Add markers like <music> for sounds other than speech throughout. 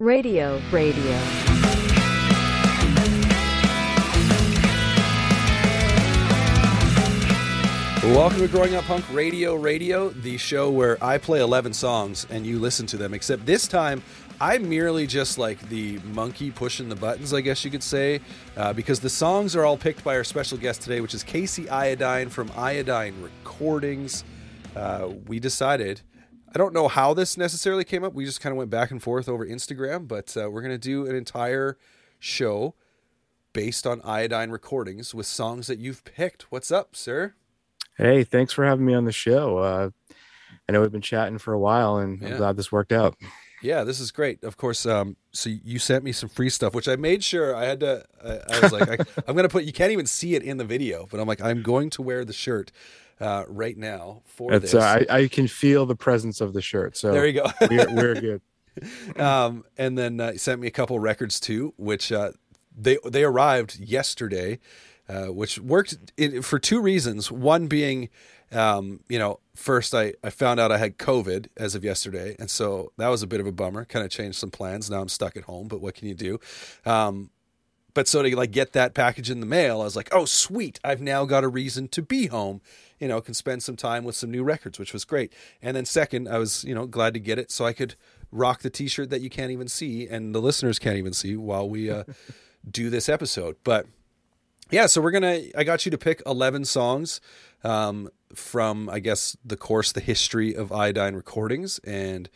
Radio, radio. Welcome to Growing Up Punk Radio Radio, the show where I play 11 songs and you listen to them. Except this time, I'm merely just like the monkey pushing the buttons, I guess you could say, uh, because the songs are all picked by our special guest today, which is Casey Iodine from Iodine Recordings. Uh, we decided, I don't know how this necessarily came up. We just kind of went back and forth over Instagram, but uh, we're going to do an entire show based on Iodine Recordings with songs that you've picked. What's up, sir? Hey, thanks for having me on the show. Uh, I know we've been chatting for a while, and Yeah. I'm glad this worked out. Yeah, this is great. Of course, um, so you sent me some free stuff, which I made sure I had to. I, I was like, I, <laughs> I'm going to put. You can't even see it in the video, but I'm like, I'm going to wear the shirt uh, right now for It's, this. uh, I, I can feel the presence of the shirt, so there you go. <laughs> we're, we're good. <laughs> um, and then uh, he sent me a couple records too, which uh, they they arrived yesterday, uh, which worked in, for two reasons. One being, um, you know, first I I found out I had COVID as of yesterday, and so that was a bit of a bummer. Kind of changed some plans. Now I'm stuck at home, but what can you do? Um, but so to like get that package in the mail, I was like, oh sweet, I've now got a reason to be home. You know, can spend some time with some new records, which was great. And then second, I was you know glad to get it so I could rock the T-shirt that you can't even see and the listeners can't even see while we uh, <laughs> do this episode. But yeah, so we're gonna. I got you to pick eleven songs um, from I guess the course, the history of Iodine Recordings, and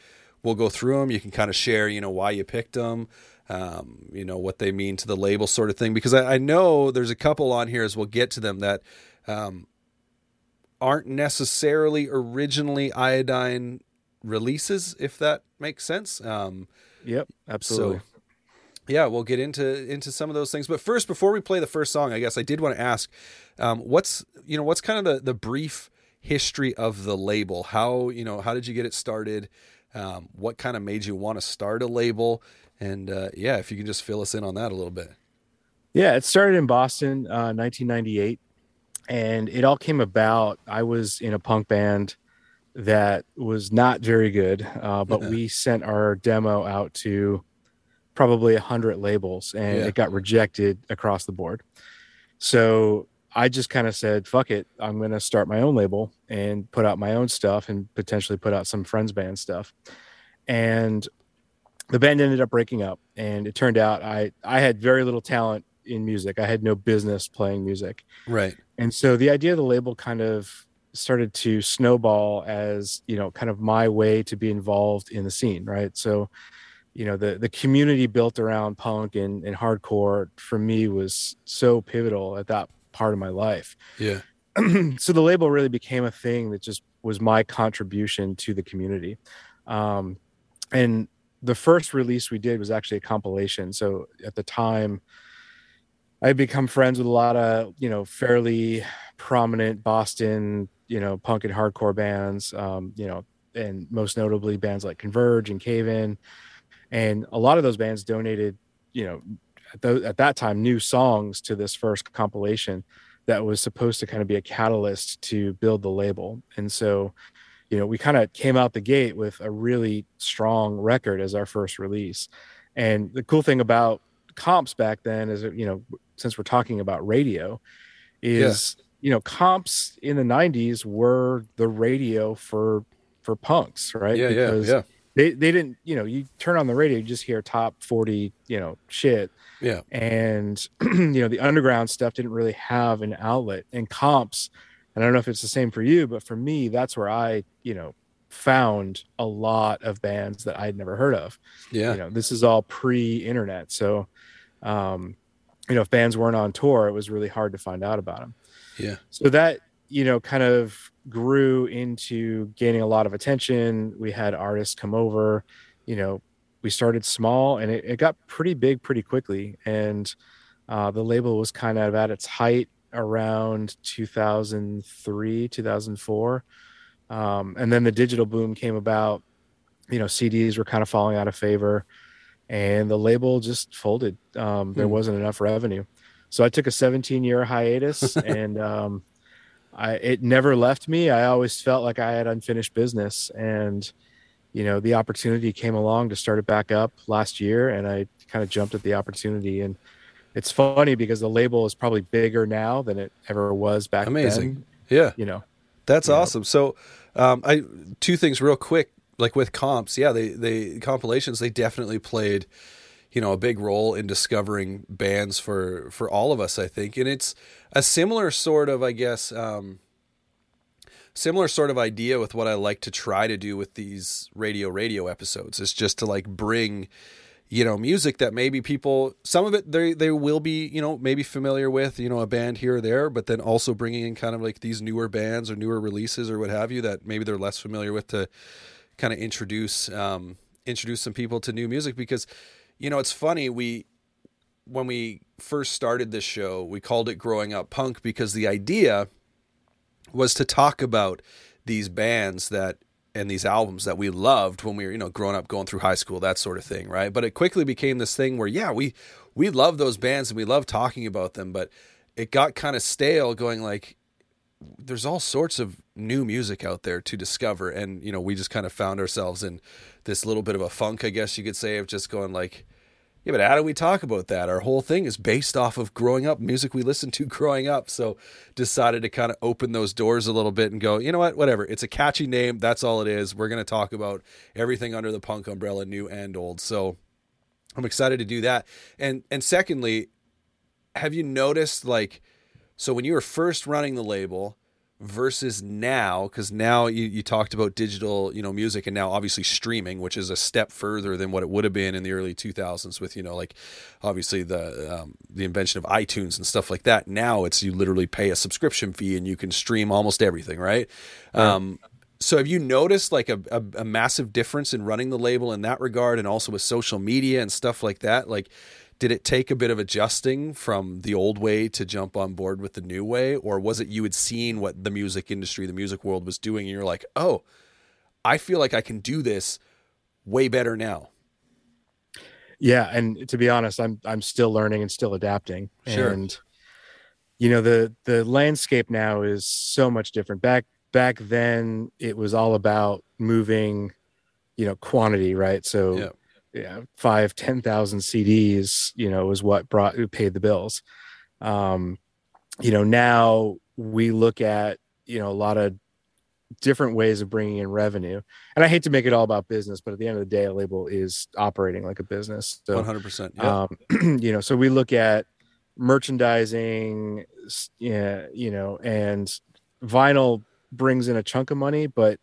we'll go through them. You can kind of share, you know, why you picked them, um, you know, what they mean to the label, sort of thing. Because I, I know there's a couple on here as we'll get to them that um, aren't necessarily originally Iodine releases, if that makes sense. Um, Yep, absolutely. so, yeah, we'll get into into some of those things. But first, before we play the first song, I guess I did want to ask, um, what's you know what's kind of the the brief history of the label? How you know how did you get it started? Um, what kind of made you want to start a label? And uh, yeah, if you can just fill us in on that a little bit. Yeah, it started in Boston, uh, 1998, and it all came about. I was in a punk band that was not very good, uh, but we sent our demo out to probably a hundred labels, and Yeah. it got rejected across the board. So I just kind of said, "Fuck it, I'm going to start my own label and put out my own stuff, and potentially put out some friends band stuff." And the band ended up breaking up, and it turned out I I had very little talent in music. I had no business playing music. Right. And so the idea of the label kind of started to snowball as, you know, kind of my way to be involved in the scene, right? So, you know, the the community built around punk and, and hardcore for me was so pivotal at that part of my life. Yeah. <clears throat> so the label really became a thing that just was my contribution to the community. Um, and the first release we did was actually a compilation. So at the time, I become friends with a lot of you know fairly prominent Boston you know punk and hardcore bands, um, you know, and most notably bands like Converge and Cave In, and a lot of those bands donated you know at, tho- at that time new songs to this first compilation that was supposed to kind of be a catalyst to build the label, and so you know we kind of came out the gate with a really strong record as our first release, and the cool thing about comps back then is you know since we're talking about radio is you know comps in the 90s were the radio for for punks right Yeah. Yeah. Yeah. they, they didn't you know you turn on the radio you just hear top 40 you know shit Yeah. and <clears throat> you know the underground stuff didn't really have an outlet and comps and i don't know if it's the same for you but for me that's where i you know found a lot of bands that i'd never heard of Yeah. you know this is all pre-internet so um you know if bands weren't on tour it was really hard to find out about them Yeah. so that you know kind of grew into gaining a lot of attention. We had artists come over you know we started small and it, it got pretty big pretty quickly. And uh, the label was kind of at its height around 2003 2004 um, and then the digital boom came about. You know cds were kind of falling out of favor and the label just folded um, there Hmm. wasn't enough revenue so i took a 17 year hiatus <laughs> and um, I, it never left me i always felt like i had unfinished business and you know, the opportunity came along to start it back up last year, and I kind of jumped at the opportunity. And it's funny because the label is probably bigger now than it ever was back Amazing. then. Yeah. You know, That's you know. awesome. So, um, I two things real quick. Like with comps, yeah, they they compilations they definitely played, you know, a big role in discovering bands for for all of us. I think, and it's a similar sort of, I guess, um, similar sort of idea with what I like to try to do with these radio radio episodes. Is just to like bring you know music that maybe people some of it they they will be you know maybe familiar with you know a band here or there but then also bringing in kind of like these newer bands or newer releases or what have you that maybe they're less familiar with to kind of introduce um introduce some people to new music because you know it's funny we when we first started this show we called it growing up punk because the idea was to talk about these bands that and these albums that we loved when we were, you know, growing up, going through high school, that sort of thing, right? But it quickly became this thing where, yeah, we we love those bands and we love talking about them, but it got kind of stale, going like, there's all sorts of new music out there to discover, and you know, we just kind of found ourselves in this little bit of a funk, I guess you could say, of just going like, yeah, but how do we talk about that? Our whole thing is based off of growing up, music we listened to <laughs> growing up. So decided to kind of open those doors a little bit and go, you know what, whatever. It's a catchy name. That's all it is. We're going to talk about everything under the punk umbrella, new and old. So I'm excited to do that. And and secondly, have you noticed like so when you were first running the label versus now because now you, you talked about digital you know music and now obviously streaming which is a step further than what it would have been in the early 2000s with you know like obviously the um, the invention of itunes and stuff like that. Now it's you literally pay a subscription fee and you can stream almost everything right, Um, so have you noticed like a, a, a massive difference in running the label in that regard and also with social media and stuff like that? Like did it take a bit of adjusting from the old way to jump on board with the new way or was it you had seen what the music industry the music world was doing and you're like oh i feel like i can do this way better now yeah. And to be honest, I'm I'm still learning and still adapting. Sure. And you know, the the landscape now is so much different. Back back then it was all about moving, you know, quantity, right? So Yeah. Yeah, five, ten thousand CDs, you know, was what brought who paid the bills. Um, you know, now we look at, you know, a lot of different ways of bringing in revenue. And I hate to make it all about business, but at the end of the day, a label is operating like a business. So 100% yeah um, <clears throat> you know so we look at merchandising yeah you know and vinyl brings in a chunk of money but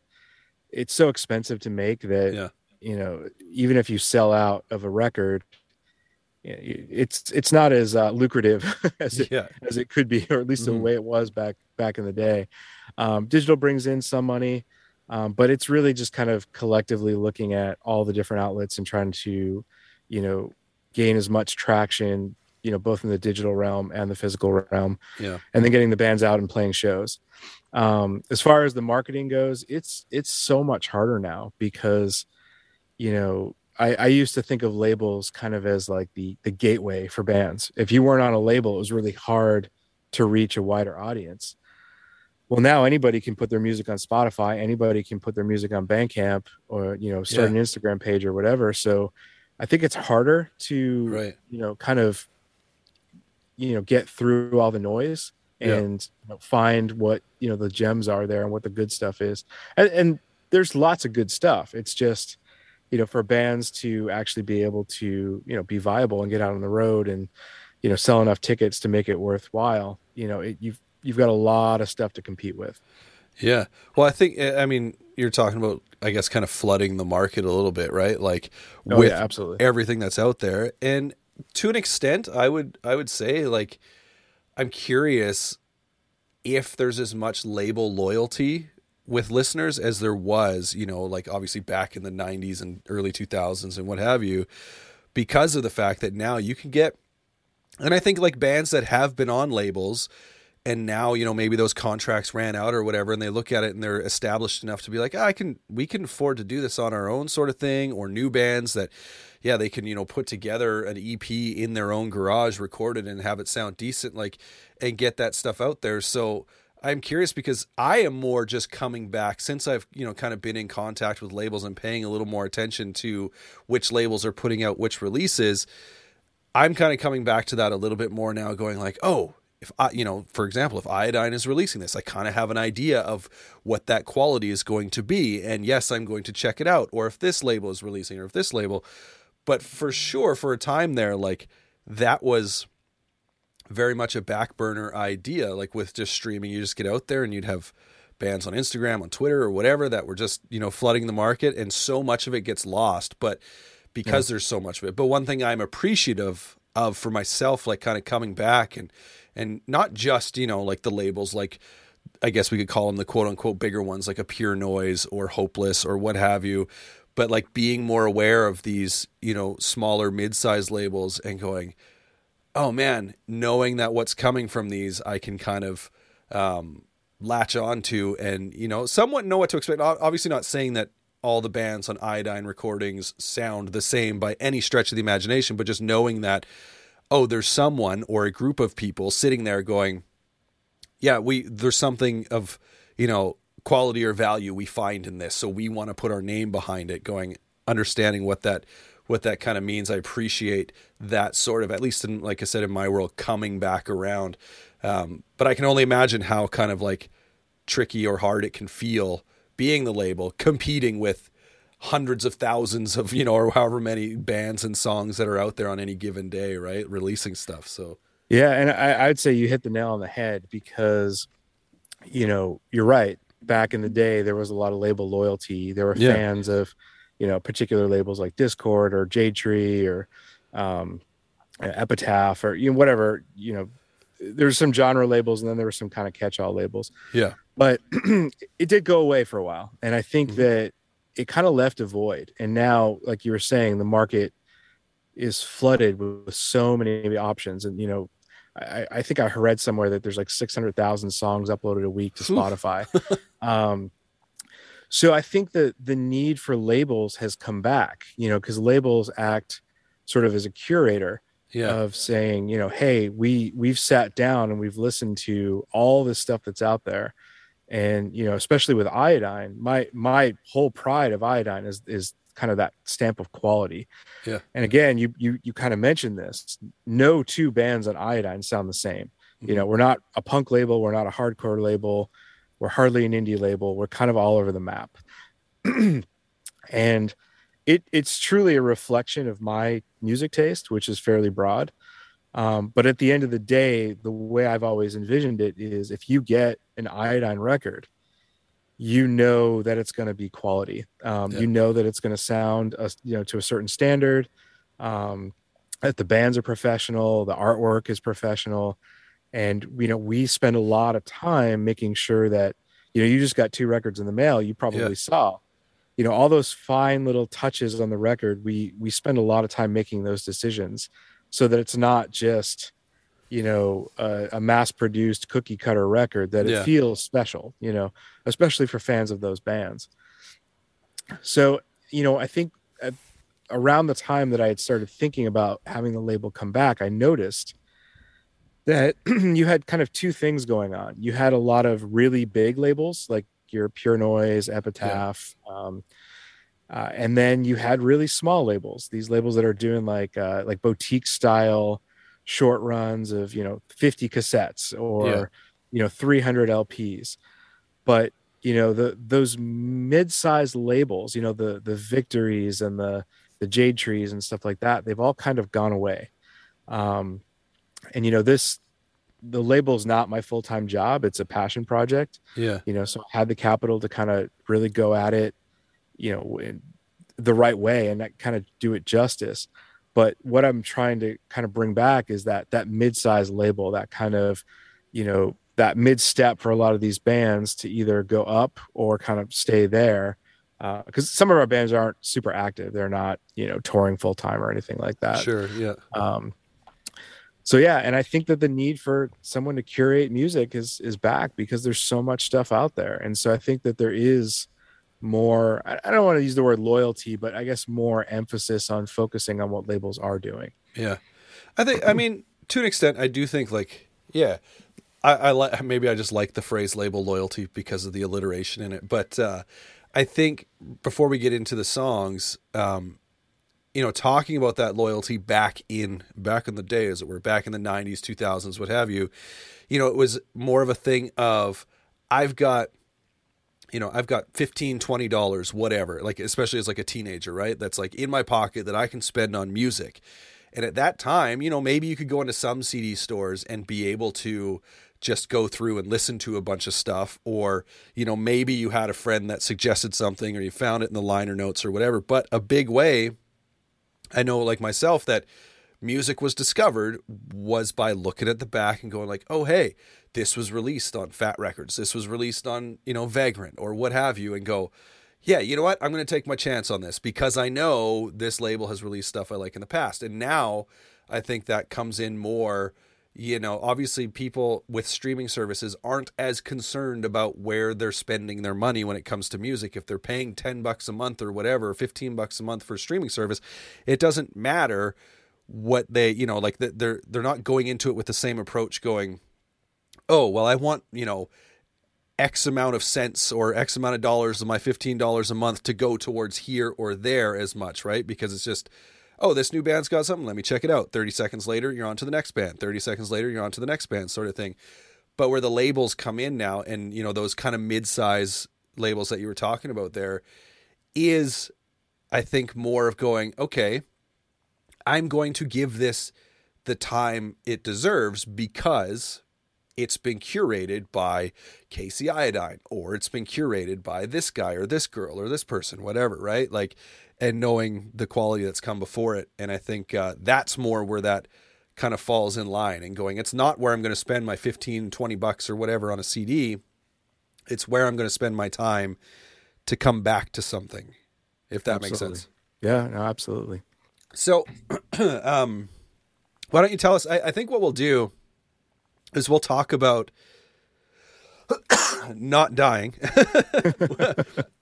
it's so expensive to make that Yeah. You know even if you sell out of a record it's it's not as uh, lucrative <laughs> as it yeah as it could be, or at least the Mhm. way it was back back in the day. Um, digital brings in some money, um, but it's really just kind of collectively looking at all the different outlets and trying to, you know, gain as much traction, you know, both in the digital realm and the physical realm, yeah and then getting the bands out and playing shows. Um, as far as the marketing goes, it's it's so much harder now because, you know, I, I used to think of labels kind of as like the the gateway for bands. If you weren't on a label, it was really hard to reach a wider audience. Well, now anybody can put their music on Spotify. Anybody can put their music on Bandcamp, or you know, start an Instagram page or whatever. So, I think it's harder to right you know kind of you know get through all the noise Yeah. and you know, find what you know the gems are there and what the good stuff is and, and there's lots of good stuff it's just you know for bands to actually be able to you know be viable and get out on the road and you know sell enough tickets to make it worthwhile you know it, you've you've got a lot of stuff to compete with Yeah. Well, I think I mean you're talking about I guess kind of flooding the market a little bit, right? Like oh with yeah absolutely everything that's out there. And to an extent, I would I would say like I'm curious if there's as much label loyalty with listeners as there was, you know, like obviously back in the 90s and early 2000s and what have you because of the fact that now you can get and I think like bands that have been on labels and now you know maybe those contracts ran out or whatever and they look at it and they're established enough to be like ah, i can we can afford to do this on our own sort of thing or new bands that yeah they can you know put together an ep in their own garage record it and have it sound decent like and get that stuff out there. So I'm curious because I am more just coming back since I've, you know, kind of been in contact with labels and paying a little more attention to which labels are putting out which releases. I'm kind of coming back to that a little bit more now, going like, oh, if I, you know, for example, if Iodine is releasing this, I kind of have an idea of what that quality is going to be. And yes, I'm going to check it out. Or if this label is releasing, or if this label. But for sure, for a time there, like that was very much a back burner idea. Like with just streaming, you just get out there and you'd have bands on Instagram, on Twitter, or whatever that were just, you know, flooding the market. And so much of it gets lost. But because yeah. there's so much of it. But one thing I'm appreciative of for myself, like kind of coming back and, and not just, you know, like the labels, like, I guess we could call them the quote unquote bigger ones, like a pure noise or hopeless or what have you. But like being more aware of these, you know, smaller mid sized labels and going, oh man, knowing that what's coming from these, I can kind of um, latch onto and you know somewhat know what to expect. Obviously, not saying that all the bands on Iodine recordings sound the same by any stretch of the imagination, but just knowing that oh, there's someone or a group of people sitting there going, yeah, we there's something of you know quality or value we find in this, so we want to put our name behind it. Going understanding what that what that kind of means. I appreciate that sort of, at least in, like I said, in my world, coming back around. Um, but I can only imagine how kind of like tricky or hard it can feel being the label, competing with hundreds of thousands of, you know, or however many bands and songs that are out there on any given day, right? Releasing stuff. So, yeah. And I, I'd say you hit the nail on the head because, you know, you're right. Back in the day, there was a lot of label loyalty. There were yeah. fans of, you know particular labels like Dischord or Jade Tree or um, Epitaph or you know whatever you know. There's some genre labels and then there were some kind of catch-all labels. Yeah, but <clears throat> it did go away for a while, and I think mm-hmm. that it kind of left a void. And now, like you were saying, the market is flooded with, with so many options, and you know I, I, think I read somewhere that there's like 600,000 songs uploaded a week to Spotify. <laughs> um, so I think that the need for labels has come back, you know, because labels act sort of as a curator yeah. of saying, you know, hey, we we've sat down and we've listened to all this stuff that's out there. And, you know, especially with iodine, my my whole pride of iodine is is kind of that stamp of quality. Yeah. And again, you you you kind of mentioned this. No two bands on iodine sound the same. Mm-hmm. You know, we're not a punk label, we're not a hardcore label we're hardly an indie label. We're kind of all over the map. <clears throat> and it it's truly a reflection of my music taste, which is fairly broad. Um, but at the end of the day, the way I've always envisioned it is if you get an iodine record, you know that it's going to be quality. Um, yeah. You know that it's going to sound, a, you know, to a certain standard. Um, that the bands are professional, the artwork is professional, and you know we spend a lot of time making sure that you know you just got two records in the mail you probably yeah. saw you know all those fine little touches on the record we we spend a lot of time making those decisions so that it's not just you know a, a mass produced cookie cutter record that yeah. it feels special you know especially for fans of those bands so you know i think at, around the time that i had started thinking about having the label come back i noticed that <clears throat> you had kind of two things going on. You had a lot of really big labels like your Pure Noise, Epitaph, yeah. um, uh, and then you had really small labels. These labels that are doing like uh, like boutique style short runs of you know 50 cassettes or yeah. you know 300 LPs. But you know the those mid-sized labels, you know the the victories and the the jade trees and stuff like that, they've all kind of gone away. Um, and you know this the label is not my full-time job. It's a passion project. Yeah. You know so i had the capital to kind of really go at it you know in the right way and that kind of do it justice. But what i'm trying to kind of bring back is that that mid-size label that kind of you know that mid step for a lot of these bands to either go up or kind of stay there because uh, some of our bands aren't super active. They're not you know touring full time or anything like that. Sure yeah. Um so yeah and i think that the need for someone to curate music is is back because there's so much stuff out there. And so i think that there is more i don't want to use the word loyalty but i guess more emphasis on focusing on what labels are doing. Yeah. I think i mean to an extent i do think like yeah I, I like maybe I just like the phrase label loyalty because of the alliteration in it. But uh, I think before we get into the songs, um, you know, talking about that loyalty back in back in the day, as it were, back in the '90s, 2000s, what have you, you know, it was more of a thing of I've got you know, I've got 15, 20 dollars, whatever, like especially as like a teenager, right? That's like in my pocket that I can spend on music. And at that time, you know, maybe you could go into some CD stores and be able to just go through and listen to a bunch of stuff or you know maybe you had a friend that suggested something or you found it in the liner notes or whatever but a big way i know like myself that music was discovered was by looking at the back and going like oh hey this was released on fat records. This was released on you know vagrant or what have you and go yeah you know what? I'm going to take my chance on this because i know this label has released stuff i like in the past. And now i think that comes in more you know, obviously people with streaming services aren't as concerned about where they're spending their money when it comes to music. If they're paying 10 bucks a month or whatever, 15 bucks a month for a streaming service, it doesn't matter what they, you know, like they're they're not going into it with the same approach going, "Oh, well I want, you know, X amount of cents or X amount of dollars of my $15 a month to go towards here or there as much, right? Because it's just oh, this new band's got something. Let me check it out. 30 seconds later, you're on to the next band. 30 seconds later, you're on to the next band, sort of thing. But where the labels come in now, and you know those kind of mid-size labels that you were talking about there, is I think more of going, okay, I'm going to give this the time it deserves because it's been curated by Casey Iodine or it's been curated by this guy or this girl or this person, whatever, right? Like and knowing the quality that's come before it. And I think uh, that's more where that kind of falls in line and going, it's not where I'm going to spend my 15, 20 bucks or whatever on a CD. It's where I'm going to spend my time to come back to something, if that absolutely. makes sense. Yeah, no, absolutely. So, <clears throat> um, why don't you tell us? I, I think what we'll do is we'll talk about <coughs> not dying. <laughs> <laughs>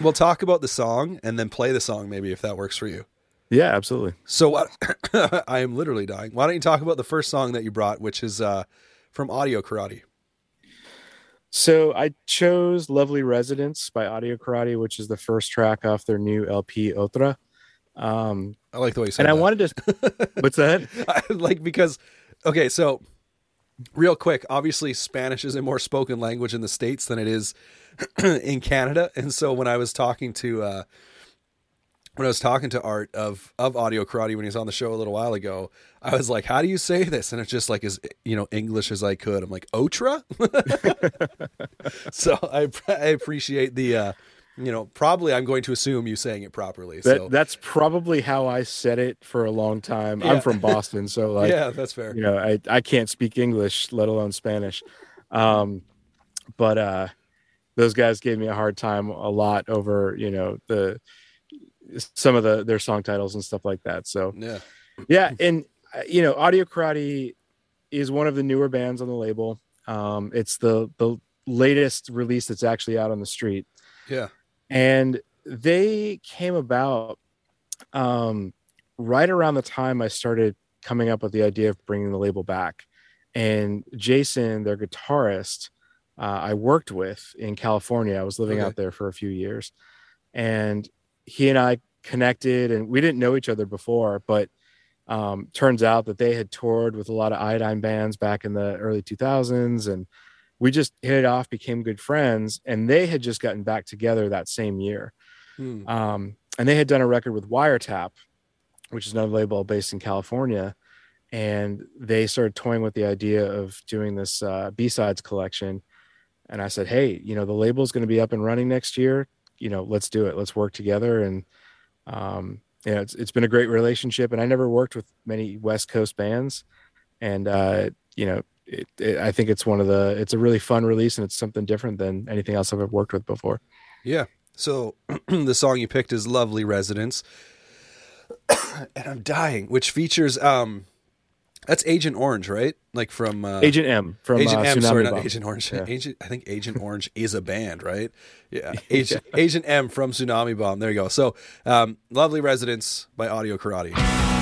we'll talk about the song and then play the song maybe if that works for you. Yeah, absolutely. So what <coughs> I am literally dying. Why don't you talk about the first song that you brought, which is uh, from Audio Karate? So I chose "Lovely Residence" by Audio Karate, which is the first track off their new LP Otra. Um, I like the way you said. And that. I wanted to. <laughs> what's that? <laughs> I, like because, okay, so real quick, obviously Spanish is a more spoken language in the states than it is <clears throat> in Canada, and so when I was talking to uh, when I was talking to Art of of Audio Karate when he was on the show a little while ago, I was like, "How do you say this?" And it's just like as you know English as I could. I'm like, "Otra." <laughs> so I I appreciate the. Uh, you know, probably I'm going to assume you saying it properly. So that, that's probably how I said it for a long time. Yeah. I'm from Boston, so <laughs> like, yeah, that's fair. You know, I I can't speak English, let alone Spanish. Um, but uh, those guys gave me a hard time a lot over you know the some of the their song titles and stuff like that. So yeah, yeah, and uh, you know, Audio Karate is one of the newer bands on the label. Um, it's the the latest release that's actually out on the street. Yeah, and they came about um, right around the time I started coming up with the idea of bringing the label back. And Jason, their guitarist, uh, I worked with in California. I was living okay. out there for a few years, and he and I connected, and we didn't know each other before, but um, turns out that they had toured with a lot of iodine bands back in the early 2000s, and we just hit it off, became good friends, and they had just gotten back together that same year. Hmm. Um, and they had done a record with Wiretap, which is another label based in California. And they started toying with the idea of doing this uh, B sides collection and I said, "Hey, you know, the label is going to be up and running next year. You know, let's do it. Let's work together." And um, you know, it's it's been a great relationship. And I never worked with many West Coast bands, and uh, you know, it, it, I think it's one of the it's a really fun release, and it's something different than anything else I've ever worked with before. Yeah. So <clears throat> the song you picked is "Lovely Residence," <coughs> and I'm dying, which features um that's Agent Orange, right? Like from uh, Agent M from Agent uh, M. Tsunami sorry, Bomb. not Agent Orange. Yeah. Agent, I think Agent <laughs> Orange is a band, right? <laughs> Yeah, Agent Agent M from Tsunami Bomb. There you go. So, um, lovely residence by Audio Karate.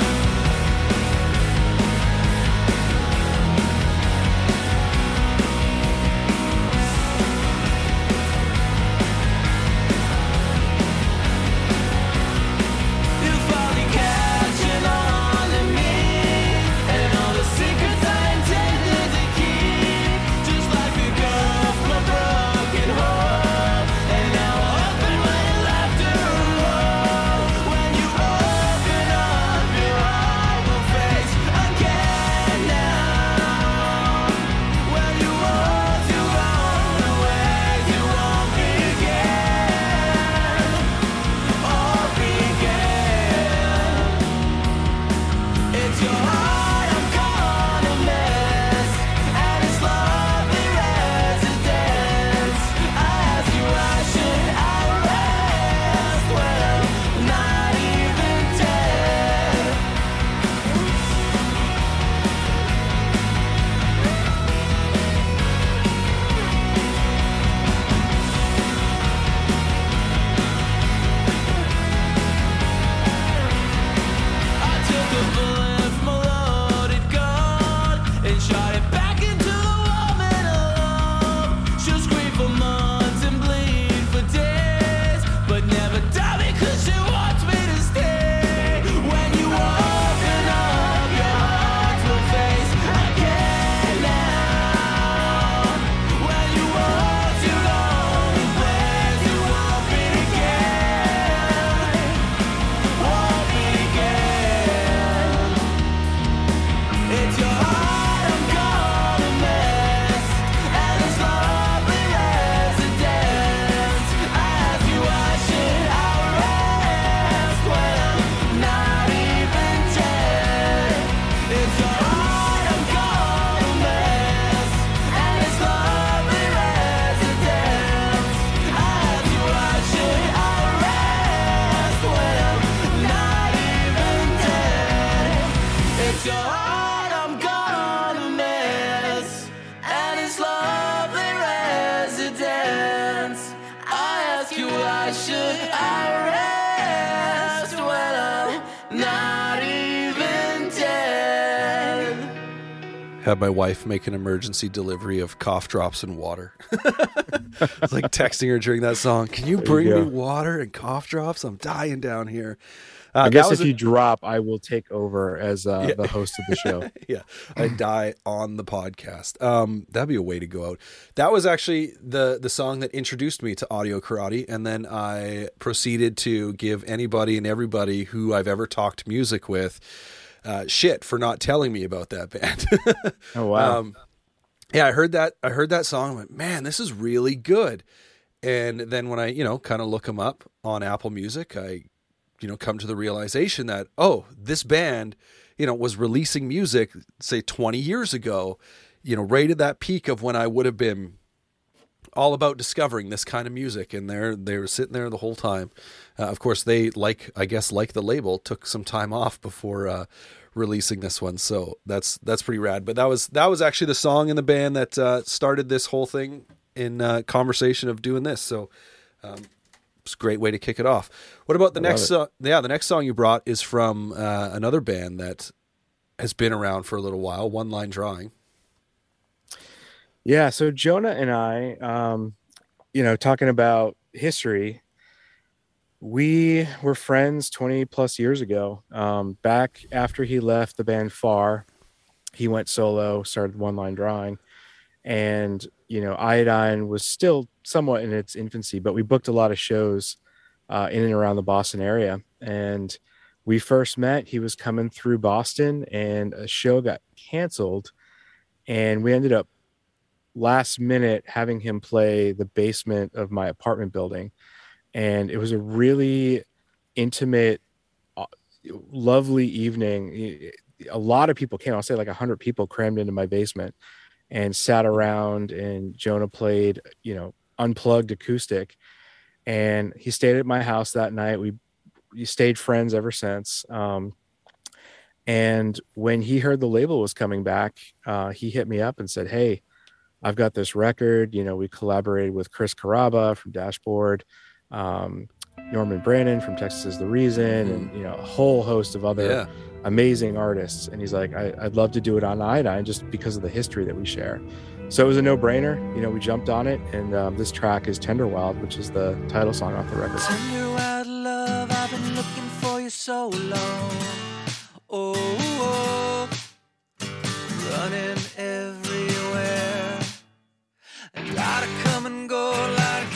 Had my wife make an emergency delivery of cough drops and water. <laughs> it's like texting her during that song. Can you bring you me water and cough drops? I'm dying down here. Uh, I guess if a, you drop, I will take over as uh, yeah. the host of the show. <laughs> yeah, I die on the podcast. Um, that'd be a way to go out. That was actually the the song that introduced me to audio karate, and then I proceeded to give anybody and everybody who I've ever talked music with uh, shit for not telling me about that band. <laughs> oh wow. Um, yeah, I heard that. I heard that song. I went, man, this is really good. And then when I, you know, kind of look them up on Apple Music, I, you know, come to the realization that oh, this band, you know, was releasing music say 20 years ago, you know, right at that peak of when I would have been all about discovering this kind of music, and they're they were sitting there the whole time. Uh, of course, they like I guess like the label took some time off before uh, releasing this one. So that's that's pretty rad. But that was that was actually the song in the band that uh, started this whole thing in uh, conversation of doing this. So um, it's a great way to kick it off. What about the I next? Uh, yeah, the next song you brought is from uh, another band that has been around for a little while. One Line Drawing. Yeah. So Jonah and I, um, you know, talking about history we were friends 20 plus years ago. Um, back after he left the band Far, he went solo, started one line drawing. And, you know, Iodine was still somewhat in its infancy, but we booked a lot of shows uh, in and around the Boston area. And we first met, he was coming through Boston, and a show got canceled. And we ended up last minute having him play the basement of my apartment building. And it was a really intimate uh, lovely evening. A lot of people came. I'll say like 100 people crammed into my basement and sat around and jonah played you know unplugged acoustic. And he stayed at my house that night. We, we stayed friends ever since. Um, and when he heard the label was coming back uh, he hit me up and said hey i've got this record you know we collaborated with chris carrabba from dashboard um, Norman Brannon from Texas is the Reason, and you know a whole host of other yeah. amazing artists. And he's like, I, would love to do it on Iodine just because of the history that we share. So it was a no-brainer. You know, we jumped on it, and um, this track is Tender Wild, which is the title song off the record. Tender wild love, I've been looking for you so long. Oh, oh running everywhere. A lot of come and go, a lot of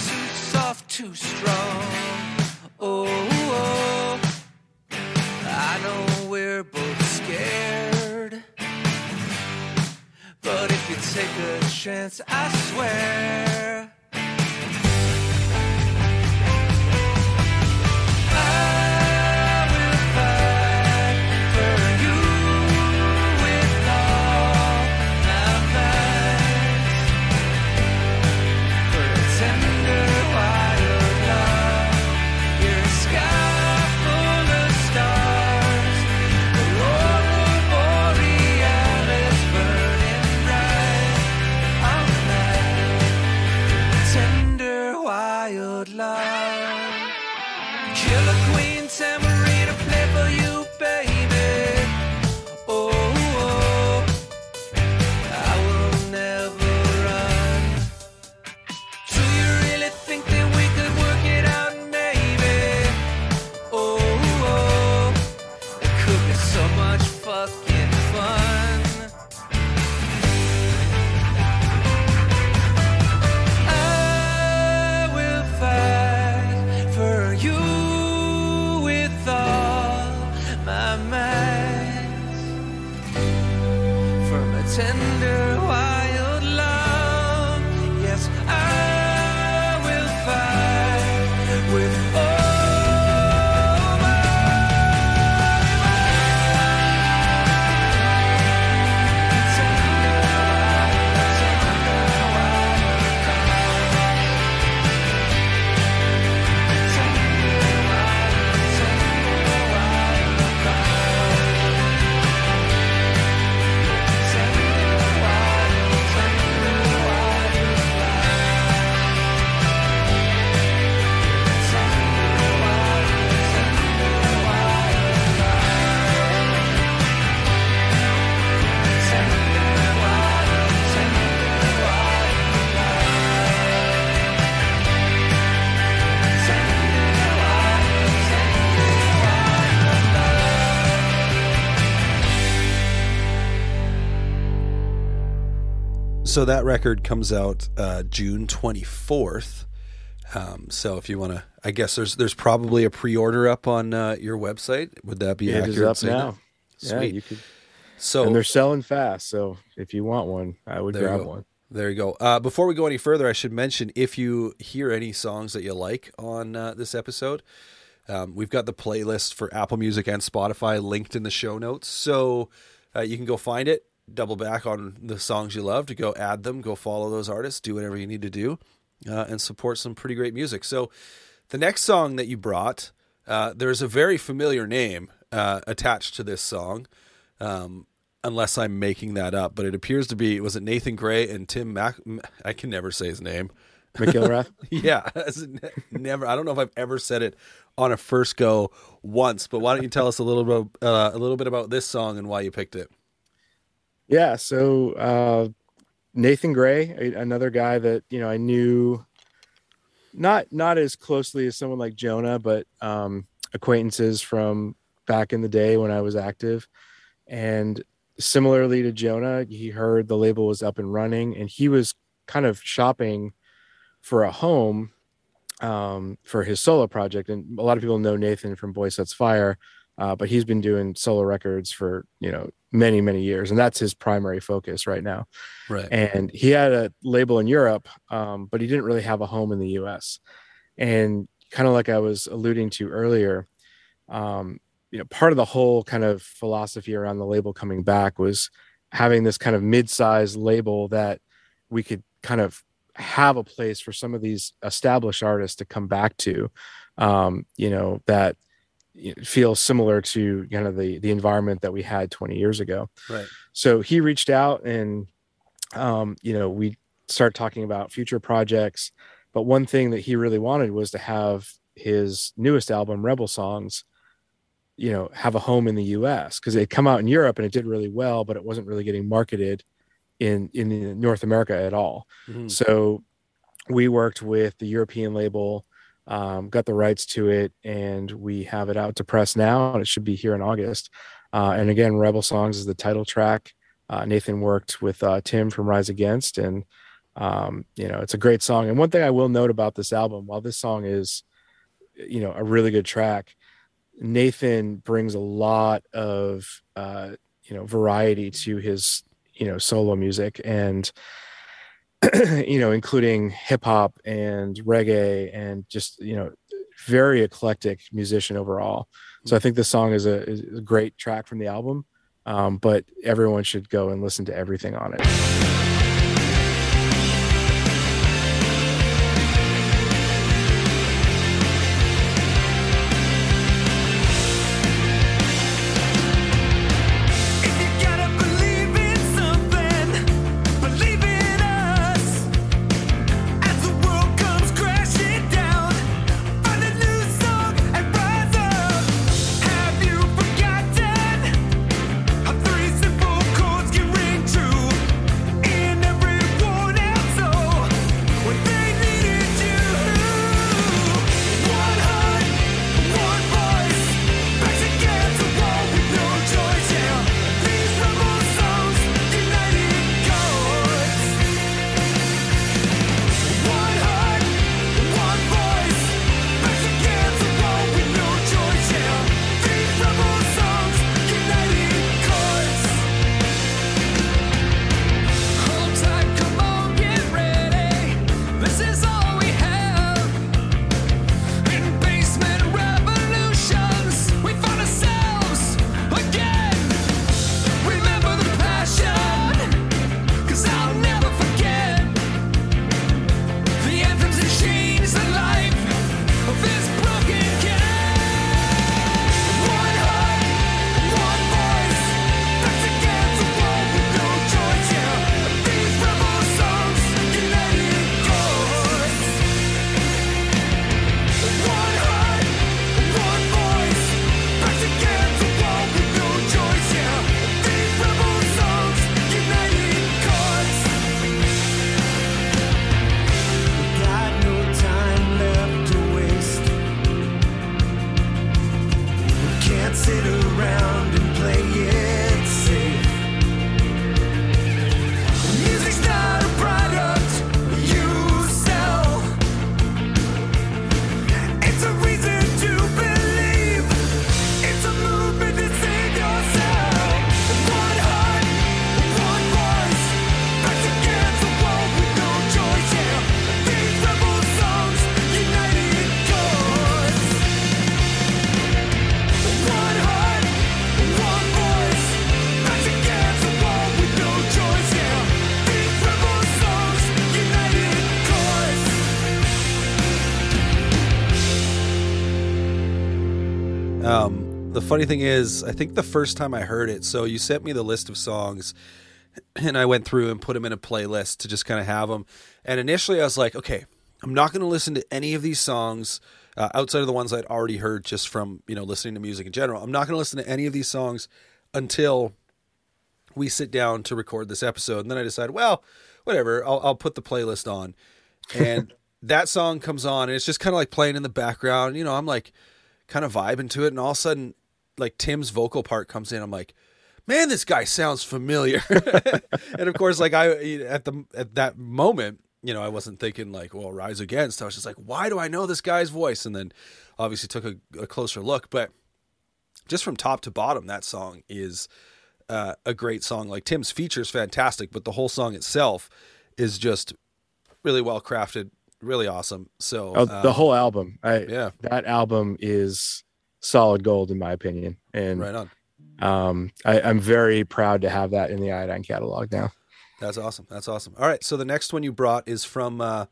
too strong. Oh, oh, I know we're both scared. But if you take a chance, I swear. Fight So that record comes out uh, June 24th. Um, so if you want to, I guess there's there's probably a pre-order up on uh, your website. Would that be It accurate? is up saying that? now. Yeah, Sweet. you could. so and they're selling fast. So if you want one, I would grab one. There you go. Uh, before we go any further, I should mention if you hear any songs that you like on uh, this episode, um, we've got the playlist for Apple Music and Spotify linked in the show notes. So uh, you can go find it, double back on the songs you love to go add them, go follow those artists, do whatever you need to do, uh, and support some pretty great music. So the next song that you brought, uh, there's a very familiar name uh, attached to this song. Um, unless I'm making that up, but it appears to be was it Nathan Gray and Tim Mac? I can never say his name. McIlrath. <laughs> Yeah, never. I don't know if I've ever said it on a first go once. But why don't you tell us a little bit uh, a little bit about this song and why you picked it? Yeah, so uh, Nathan Gray, another guy that you know I knew not not as closely as someone like Jonah, but um, acquaintances from back in the day when I was active. And similarly to Jonah, he heard the label was up and running, and he was kind of shopping for a home um, for his solo project. And a lot of people know Nathan from Boy Sets Fire, uh, but he's been doing solo records for you know many many years, and that's his primary focus right now. Right. And he had a label in Europe, um, but he didn't really have a home in the U.S. And kind of like I was alluding to earlier, um, you know, part of the whole kind of philosophy around the label coming back was having this kind of mid-sized label that we could kind of have a place for some of these established artists to come back to um, you know that feels similar to kind of the the environment that we had 20 years ago Right. so he reached out and um, you know we start talking about future projects but one thing that he really wanted was to have his newest album rebel songs you know have a home in the us because it come out in europe and it did really well but it wasn't really getting marketed in in north america at all Mhm. so we worked with the European label, um, got the rights to it, and we have it out to press now, and it should be here in August. Uh, and again, Rebel Songs is the title track. Uh, Nathan worked with uh, Tim from Rise Against, and um, you know it's a great song. And one thing I will note about this album, while this song is, you know, a really good track, Nathan brings a lot of uh, you know variety to his you know solo music and <clears throat> you know, including hip hop and reggae and just, you know, very eclectic musician overall. So I think this song is a, is a great track from the album. Um, but everyone should go and listen to everything on it. Funny thing is, I think the first time I heard it, so you sent me the list of songs, <clears throat> and I went through and put them in a playlist to just kind of have them. And initially, I was like, okay, I'm not going to listen to any of these songs uh, outside of the ones I'd already heard just from you know listening to music in general. I'm not going to listen to any of these songs until we sit down to record this episode. And then I decided, well, whatever, I'll, I'll put the playlist on. And <laughs> that song comes on, and it's just kind of like playing in the background. You know, I'm like kind of vibing to it, and all of a sudden, like Tim's vocal part comes in. I'm like, man, this guy sounds familiar. <laughs> and of course, like I at the at that moment, you know, I wasn't thinking like, well, Rise Against. I was just like, why do I know this guy's voice? And then obviously took a, a closer look, but just from top to bottom, that song is uh, a great song. Like Tim's features fantastic, but the whole song itself is just really well crafted, really awesome. So Oh, the whole album. I, yeah, That album is solid gold in my opinion, and right on. um, I, I'm very proud to have that in the Iodine catalog now. That's awesome. That's awesome. All right, so the next one you brought is from uh,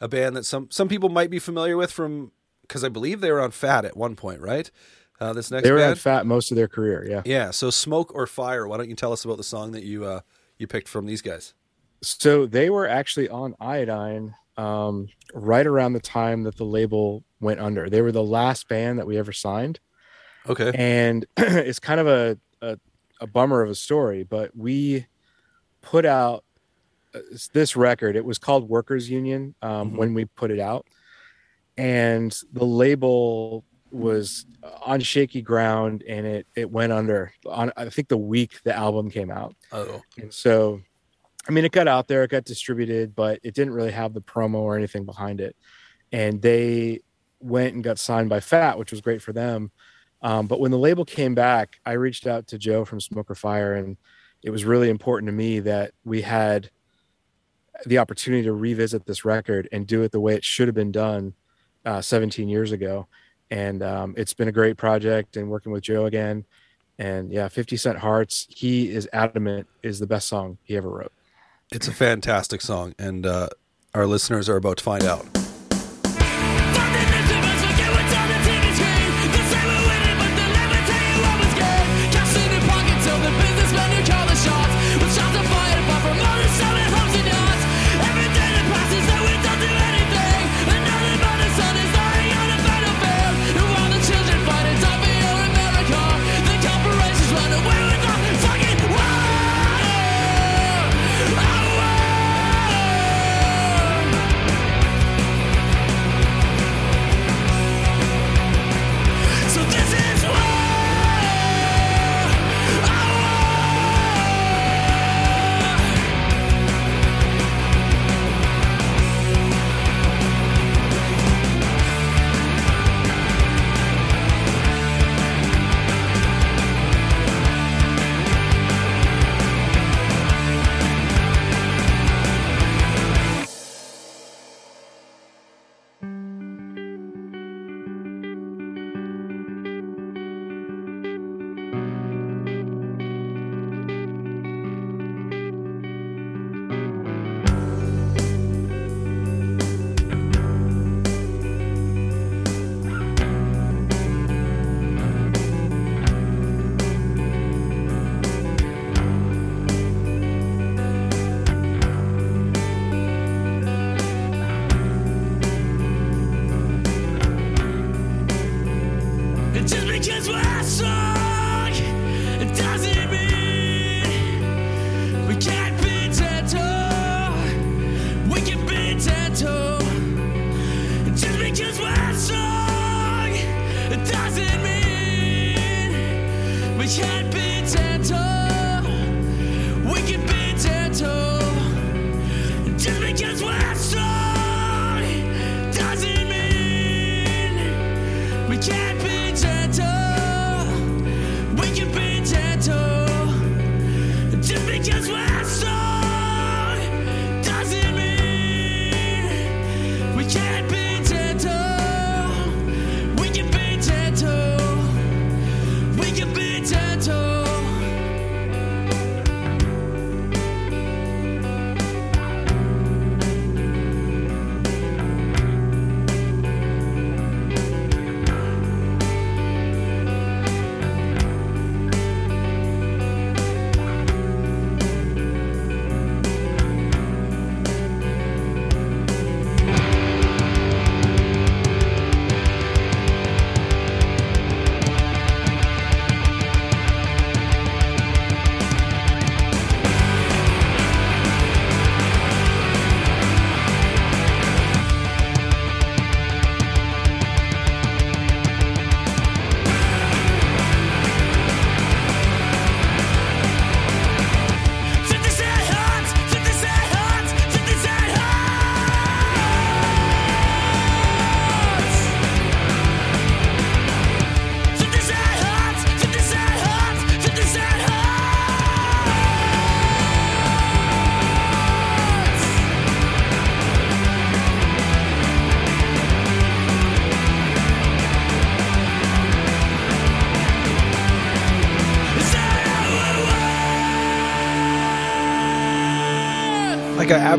a band that some some people might be familiar with from because I believe they were on Fat at one point, right? Uh, this next They were band, at Fat most of their career. Yeah. yeah. So Smoke or Fire. Why don't you tell us about the song that you uh, you picked from these guys? So they were actually on Iodine um, right around the time that the label went under. They were the last band that we ever signed. Okay. and <clears throat> it's kind of a, a a bummer of a story but we put out uh, this record it was called workers union um, Mhm. when we put it out and the label was on shaky ground and it it went under on i think the week the album came out Oh, and so i mean it got out there it got distributed but it didn't really have the promo or anything behind it and they went and got signed by fat which was great for them um, but when the label came back, I reached out to Joe from Smoke or Fire, and it was really important to me that we had the opportunity to revisit this record and do it the way it should have been done uh, 17 years ago. And um, it's been a great project, and working with Joe again. And yeah, 50 Cent Hearts, he is adamant is the best song he ever wrote. It's a fantastic song, and uh, our listeners are about to find out.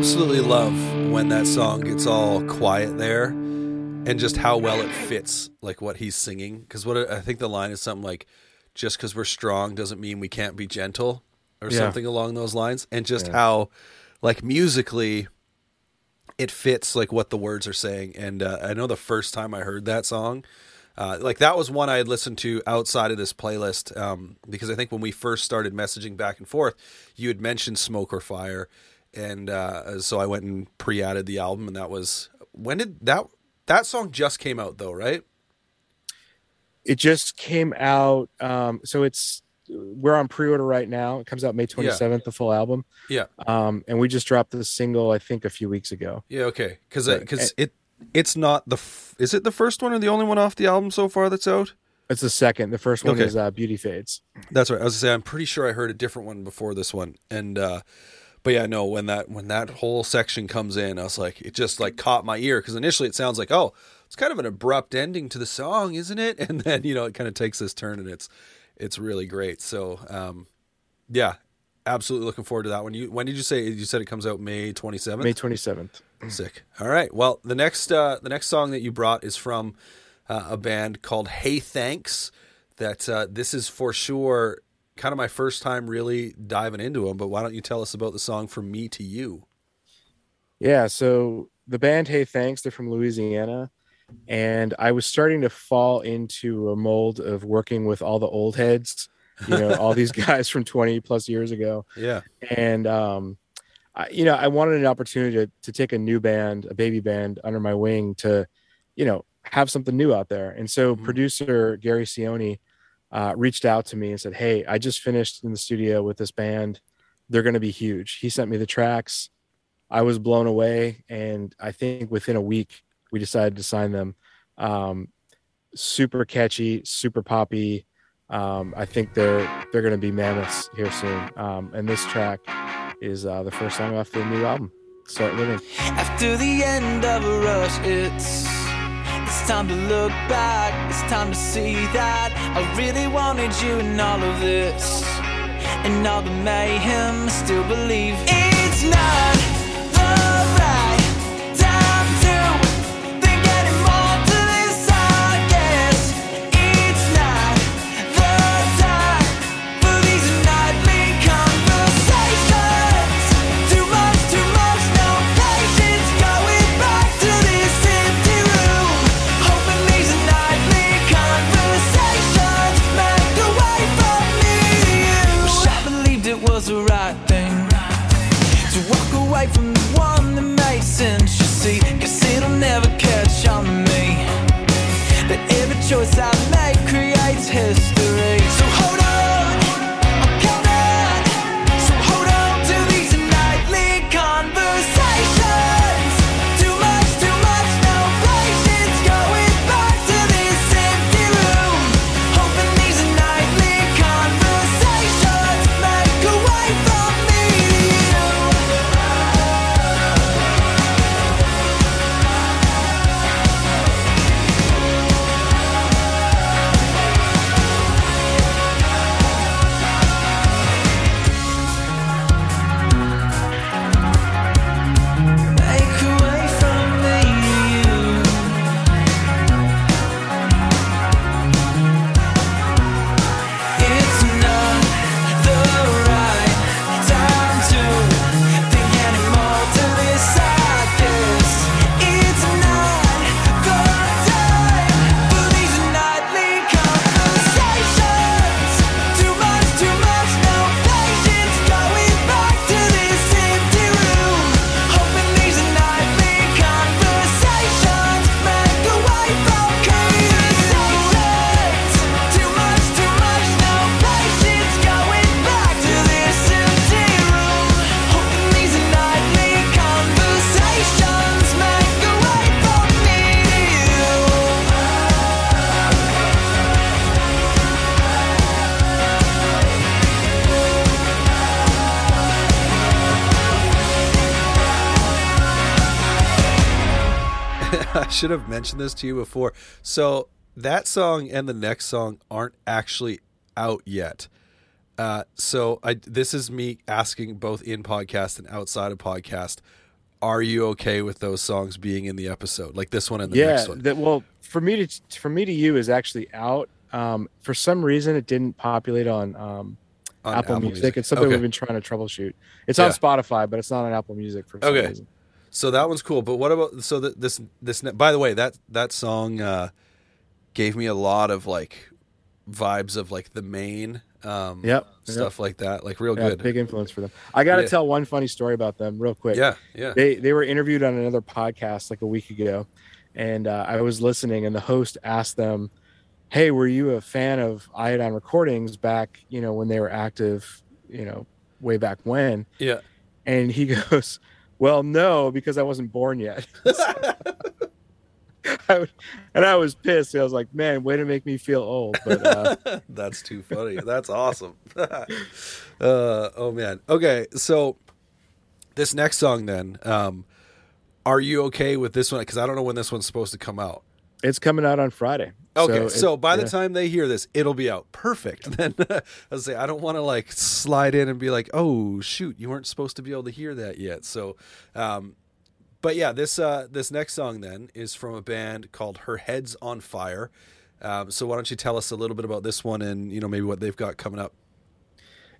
Absolutely love when that song gets all quiet there and just how well it fits like what he's singing cuz what I think the line is something like just cuz we're strong doesn't mean we can't be gentle or Yeah. something along those lines and just Yeah. how like musically it fits like what the words are saying and uh, I know the first time I heard that song uh, like that was one I had listened to outside of this playlist um, because I think when we first started messaging back and forth, you had mentioned Smoke or Fire, and uh, so I went and pre-added the album, and that was when did that that song just came out though, right? It just came out. Um, so it's we're on pre-order right now. It comes out May 27th, the full album. Yeah, Um, and we just dropped the single, I think, a few weeks ago. yeah, okay, because because it it's not the f- is it the first one or the only one off the album so far that's out? It's the second. The first one Okay. is uh, Beauty Fades. That's right. I was gonna say I'm pretty sure I heard a different one before this one, and uh, but yeah, no. When that when that whole section comes in, I was like, it just like caught my ear because initially it sounds like, oh, it's kind of an abrupt ending to the song, isn't it? <laughs> And then you know it kind of takes this turn, and it's it's really great. So um, yeah, absolutely looking forward to that one. You when did you say you said it comes out May 27th? May 27th. Sick. All right. Well, the next uh, the next song that you brought is from uh, a band called Hey Thanks. That uh, this is for sure kind of my first time really diving into them. But why don't you tell us about the song "From Me to You"? Yeah, so the band Hey Thanks, they're from Louisiana. And I was starting to fall into a mold of working with all the old heads, you know, all these <laughs> guys from 20 plus years ago. Yeah. And, um, I, you know, I wanted an opportunity to, to take a new band, a baby band under my wing to, you know, have something new out there. And so Mhm. producer Gary Cioni uh, reached out to me and said, Hey, I just finished in the studio with this band. They're going to be huge. He sent me the tracks. I was blown away. And I think within a week, we decided to sign them. Um, super catchy, super poppy. Um, I think they're they're going to be mammoths here soon. Um, and this track is uh, the first song off the new album, Start Living. After the end of a rush, it's it's time to look back. It's time to see that I really wanted you in all of this, and all the mayhem. I Still believe it's not creates should have mentioned this to you before. So that song and the next song aren't actually out yet. Uh, so I this is me asking both in podcast and outside of podcast. Are you okay with those songs being in the episode, like this one and the yeah, next one? that well for me to for me to you is actually out. Um, for some reason, it didn't populate on um, On Apple, Music. It's something Okay. we've been trying to troubleshoot. It's Yeah. on Spotify, but it's not on Apple Music for some Okay. reason. So that one's cool. But what about so that this this by the way that that song uh, gave me a lot of like vibes of like the main um, Yep. stuff like that, like real Yeah, good. big influence for them. I got to Yeah. tell one funny story about them real quick. Yeah, yeah. They they were interviewed on another podcast like a week ago, and uh, I was listening, and the host asked them, "Hey, were you a fan of Iodine Recordings back, you know, when they were active, you know, way back when?" Yeah. And he <laughs> goes, "Well, no, because I wasn't born yet." <laughs> I, would- and I was pissed. I was like, "Man, way to make me feel old." But uh, <laughs> That's too funny. That's awesome. <laughs> uh, oh man. Okay, so this next song then, um, are you okay with this one? Because I don't know when this one's supposed to come out. it's coming out on Friday. Okay, so, it- by the time they hear this, it'll be out. Perfect. <laughs> Then I was say I don't want to like slide in and be like, oh shoot, you weren't supposed to be able to hear that yet. So, um, but yeah, this uh, this next song then is from a band called Her Head's on Fire. Um, so why don't you tell us a little bit about this one and you know maybe what they've got coming up?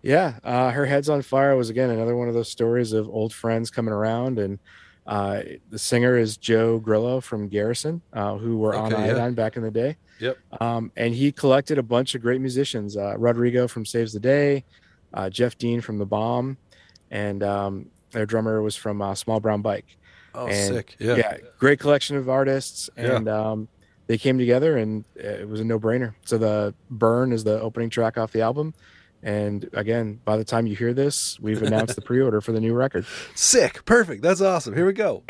Yeah, uh, her head's on fire was again another one of those stories of old friends coming around, and uh, the singer is Joe Grillo from Garrison, uh, who were on Okay, yeah. Iodine back in the day. Yep. Um, and he collected a bunch of great musicians: uh, Rodrigo from Saves the Day, uh, Jeff Dean from The Bomb, and um, their drummer was from uh, Small Brown Bike. Oh, And, sick. Yeah. great collection of artists, Yeah. and um, they came together, and it was a no-brainer. So the "Burn" is the opening track off the album, and again, by the time you hear this, we've announced the pre-order for the new record. Sick. Perfect. That's awesome. Here we go.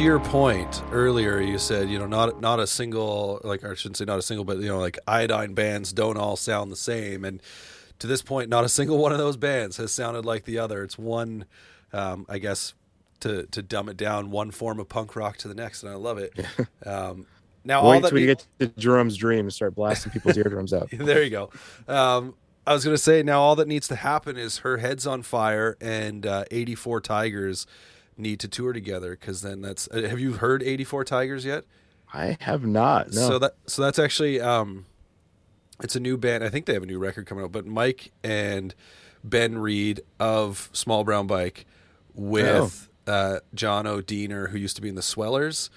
To your point earlier. You said you know not not a single like I shouldn't say not a single, but you know like iodine bands don't all sound the same. And to this point, not a <laughs> single one of those bands has sounded like the other. It's one, um, I guess, to to dumb it down, one form of punk rock to the next, and I love it. <laughs> Um, now, all Wait till you get to Jerome's dream and start blasting people's eardrums out. <laughs> there you go. Um, I was going to say now all that needs to happen is her head's on fire and uh, 84 Tigers need to tour together because then that's. Uh, have you heard 84 Tigers yet? I have not. No. So that so that's actually um, it's a new band. I think they have a new record coming out. But Mike and Ben Reed of Small Brown Bike with uh, John Diener, who used to be in the Swellers.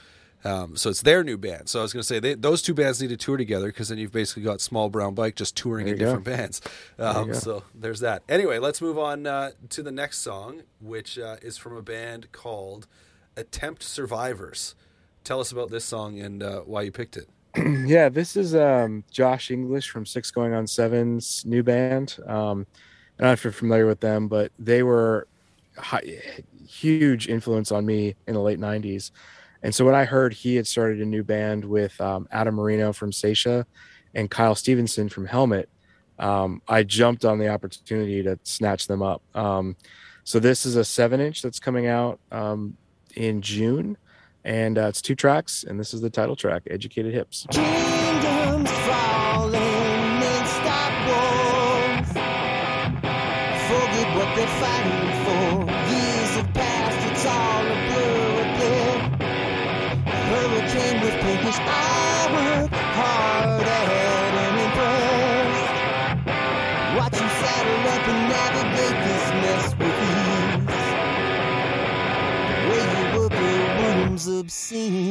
Um, so it's their new band. So I was going to say they, those two bands need to tour together because then you've basically got Small Brown Bike just touring in go. different bands. Um, go. so there's that. Anyway, let's move on uh, to the next song, which uh, is from a band called Attempt Survivors. Tell us about this song and uh, why you picked it. <clears throat> yeah, this is um, Josh English from Six Going on Seven's new band. Um, I don't know if you're familiar with them, but they were hi- huge influence on me in the late '90s. And so when I heard he had started a new band with um, Adam Marino from Seisha and Kyle Stevenson from Helmet, um, I jumped on the opportunity to snatch them up. Um, so this is a seven-inch that's coming out um, in June, and uh, it's two tracks, and this is the title track, "Educated Hips." Obscene.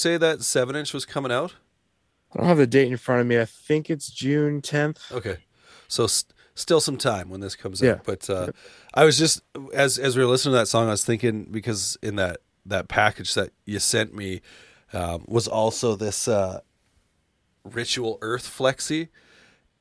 Say that seven inch was coming out? I don't have the date in front of me. I think it's June 10th. Okay, so st- still some time when this comes Yeah. out. But uh, I was just as as we were listening to that song, I was thinking because in that that package that you sent me um, was also this uh, ritual Earth flexi,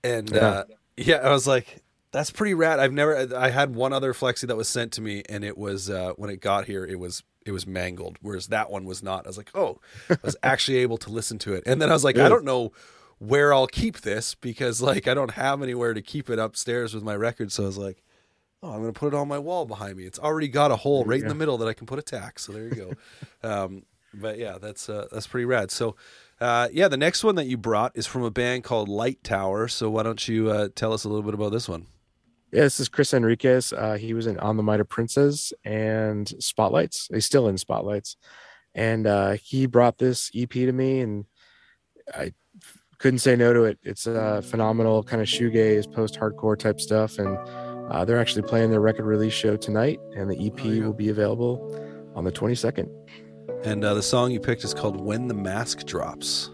and Yeah. uh, yeah, I was like. That's pretty rad. I've never. I had one other flexi that was sent to me, and it was uh, when it got here, it was it was mangled, whereas that one was not. I was like, oh, I was <laughs> actually able to listen to it, and then I was like, I don't know where I'll keep this because like I don't have anywhere to keep it upstairs with my record. So I was like, oh, I'm gonna put it on my wall behind me. It's already got a hole right in the middle that I can put a tack. So there you go. um, but yeah, that's uh, that's pretty rad. So uh, yeah, the next one that you brought is from a band called Light Tower. So why don't you uh, tell us a little bit about this one? Yeah, this is Chris Enriquez. Uh, he was in On the Might of Princes and Spotlights. He's still in Spotlights, and uh, he brought this EP to me, and I couldn't say no to it. It's a phenomenal kind of shoegaze, post-hardcore type stuff, and uh, they're actually playing their record release show tonight, and the EP Oh, yeah. will be available on the 22nd. And uh, the song you picked is called "When the Mask Drops."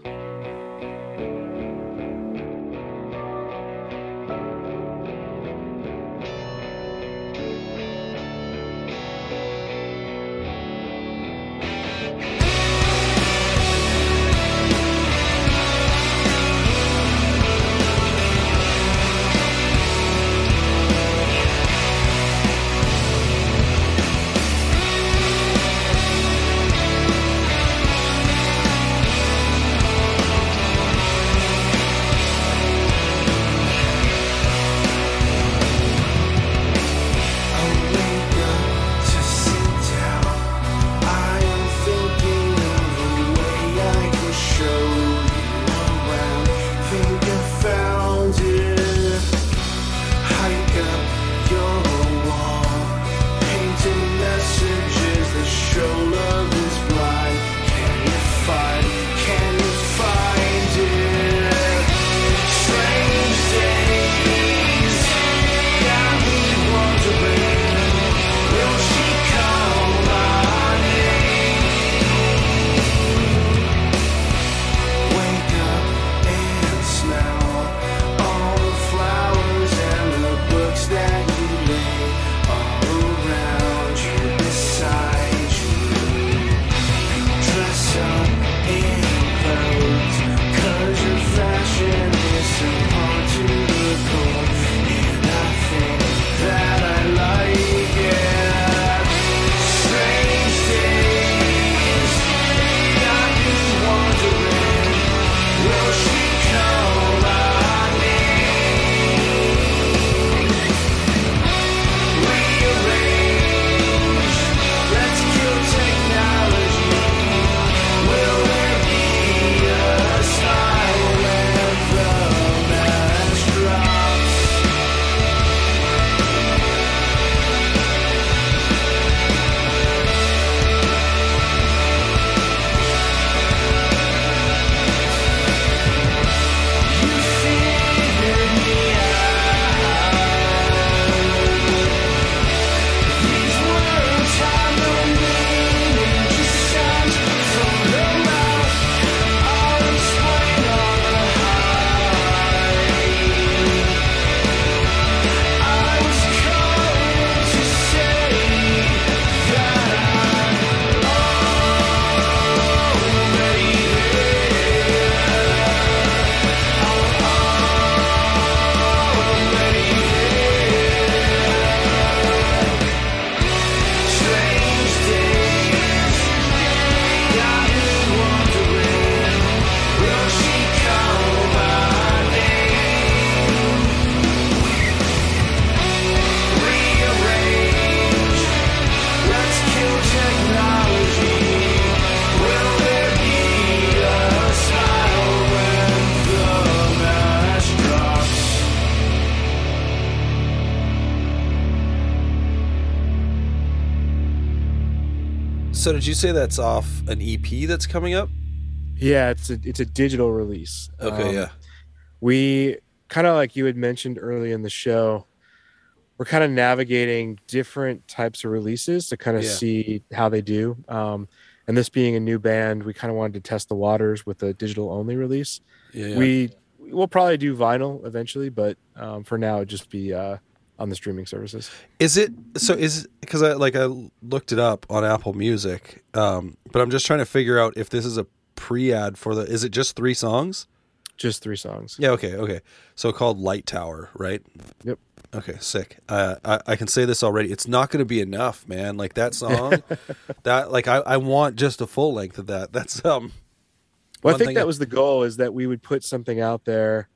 So, did you say that's off an EP that's coming up? Yeah, it's a it's a digital release. Okay, Um, yeah. we kind of like you had mentioned early in the show we're kind of navigating different types of releases to kind of Yeah. see how they do um, and this being a new band we kind of wanted to test the waters with a digital only release Yeah, yeah. we we'll probably do vinyl eventually but um, for now it'd just be uh, on the streaming services Is it so? Is because I like I looked it up on Apple Music, um, but I'm just trying to figure out if this is a pre-ad for the. Is it just three songs? just three songs Yeah. Okay. Okay. So called Light Tower, right? Yep. Okay. Sick. Uh, I I can say this already. It's not going to be enough, man. Like that song, <laughs> that like I I want just a full length of that. That's um. well i think that was the goal is that we would put something out there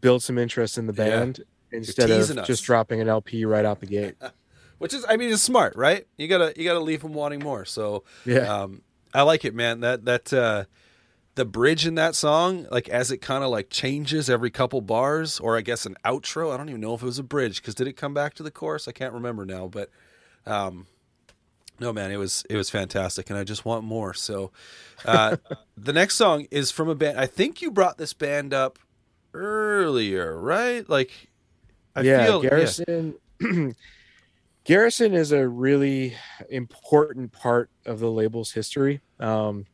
build some interest in the Yeah. Instead of us. just dropping an lp right out the gate <laughs> which is I mean it's smart, right? You gotta you gotta leave them wanting more. So Yeah. um, I like it, man. That that uh, the bridge in that song, like as it kind of like changes every couple bars, or I guess an outro. I don't even know if it was a bridge because did it come back to the chorus? I can't remember now, but um, no, man, it was it was fantastic, and I just want more. So, uh, <laughs> the next song is from a band. I think you brought this band up earlier, right? Like, I yeah, feel Garrison. <clears throat> Garrison is a really important part of the label's history. Um,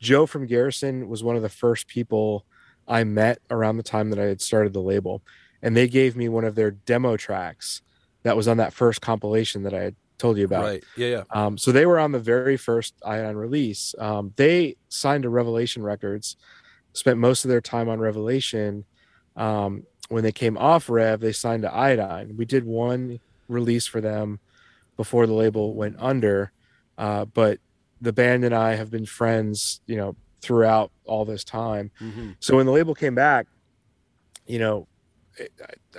Joe from Garrison was one of the first people I met around the time that I had started the label, and they gave me one of their demo tracks that was on that first compilation that I had told you about. right? Yeah, yeah. Um, so they were on the very first Ion release. Um, they signed to Revelation Records, spent most of their time on Revelation. Um, when they came off Rev, they signed to Iodine. We did one release for them before the label went under, uh, but the band and I have been friends, you know, throughout all this time. hmm So when the label came back, you know,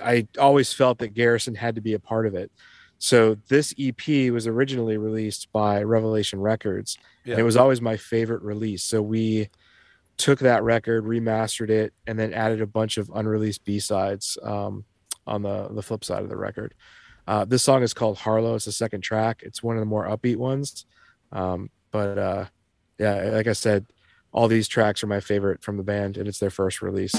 I, I always felt that Garrison had to be a part of it. So this EP was originally released by Revelation Records. Yeah. And it was always my favorite release. So we took that record, remastered it, and then added a bunch of unreleased B sides um, on the the flip side of the record. Uh, this song is called Harlow. It's the second track. It's one of the more upbeat ones. Um, but uh, yeah, like I said, all these tracks are my favorite from the band, and it's their first release.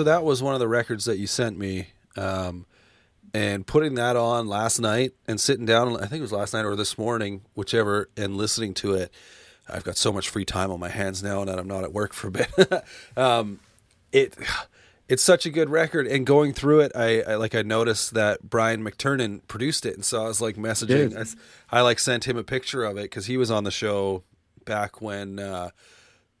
So that was one of the records that you sent me. Um, and putting that on last night and sitting down, I think it was last night or this morning, whichever, and listening to it. I've got so much free time on my hands now that I'm not at work for a bit. <laughs> um, it it's such a good record. And going through it, I, I like I noticed that Brian McTernan produced it, and so I was like messaging. I, I, like sent him a picture of it because he was on the show back when uh,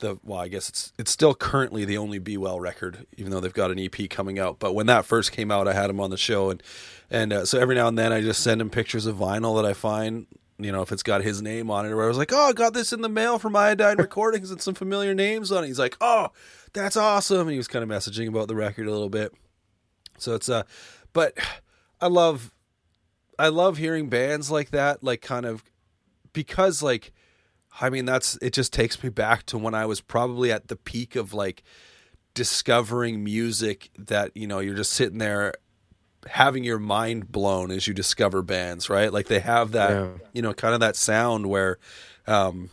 the well, I guess it's it's still currently the only Be Well record, even though they've got an EP coming out. But when that first came out, I had him on the show, and and uh, so every now and then I just send him pictures of vinyl that I find. You know, if it's got his name on it, or I was like, "Oh, I got this in the mail from Iodine <laughs> Recordings and some familiar names on it." He's like, "Oh, that's awesome!" And he was kind of messaging about the record a little bit. So it's uh, but I love, I love hearing bands like that, like kind of, because like, I mean, that's it. Just takes me back to when I was probably at the peak of like discovering music that you know you're just sitting there having your mind blown as you discover bands, right? Like they have that, Yeah. you know, kind of that sound where, um,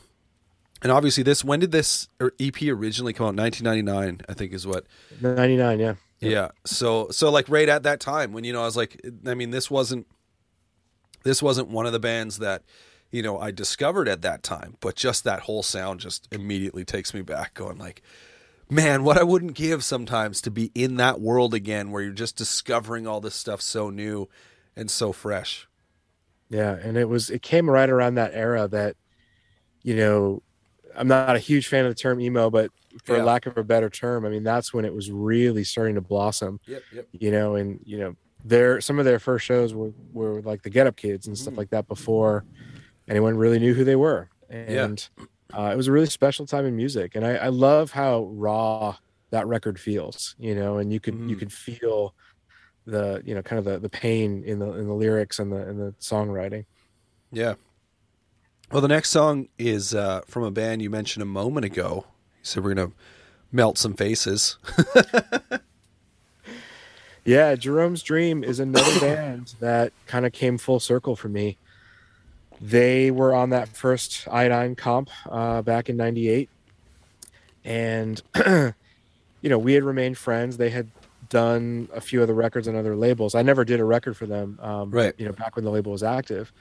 and obviously this, when did this EP originally come out? 1999, I think is what, 99, yeah. yeah. So, so like right at that time when, you know, I was like, I mean, this wasn't, this wasn't one of the bands that, you know, I discovered at that time, but just that whole sound just immediately takes me back going like, man, what I wouldn't give sometimes to be in that world again where you're just discovering all this stuff so new and so fresh. Yeah, and it was it came right around that era that, you know, I'm not a huge fan of the term emo, but for Yeah. lack of a better term, I mean that's when it was really starting to blossom. Yep, yep. You know, and you know, their some of their first shows were were like the Get Up Kids and stuff mm. like that before anyone really knew who they were. And uh, it was a really special time in music, and I, I love how raw that record feels. You know, and you could you Mhm. could feel the you know kind of the the pain in the in the lyrics and the and the songwriting. Yeah. Well, the next song is uh, from a band you mentioned a moment ago. You said we're to melt some faces. <laughs> Yeah, Jerome's Dream is another band that kind of came full circle for me. They were on that first Iodine comp uh, back in '98, and <clears throat> you know we had remained friends. They had done a few of the records on other labels. I never did a record for them, um, Right. You know, back when the label was active,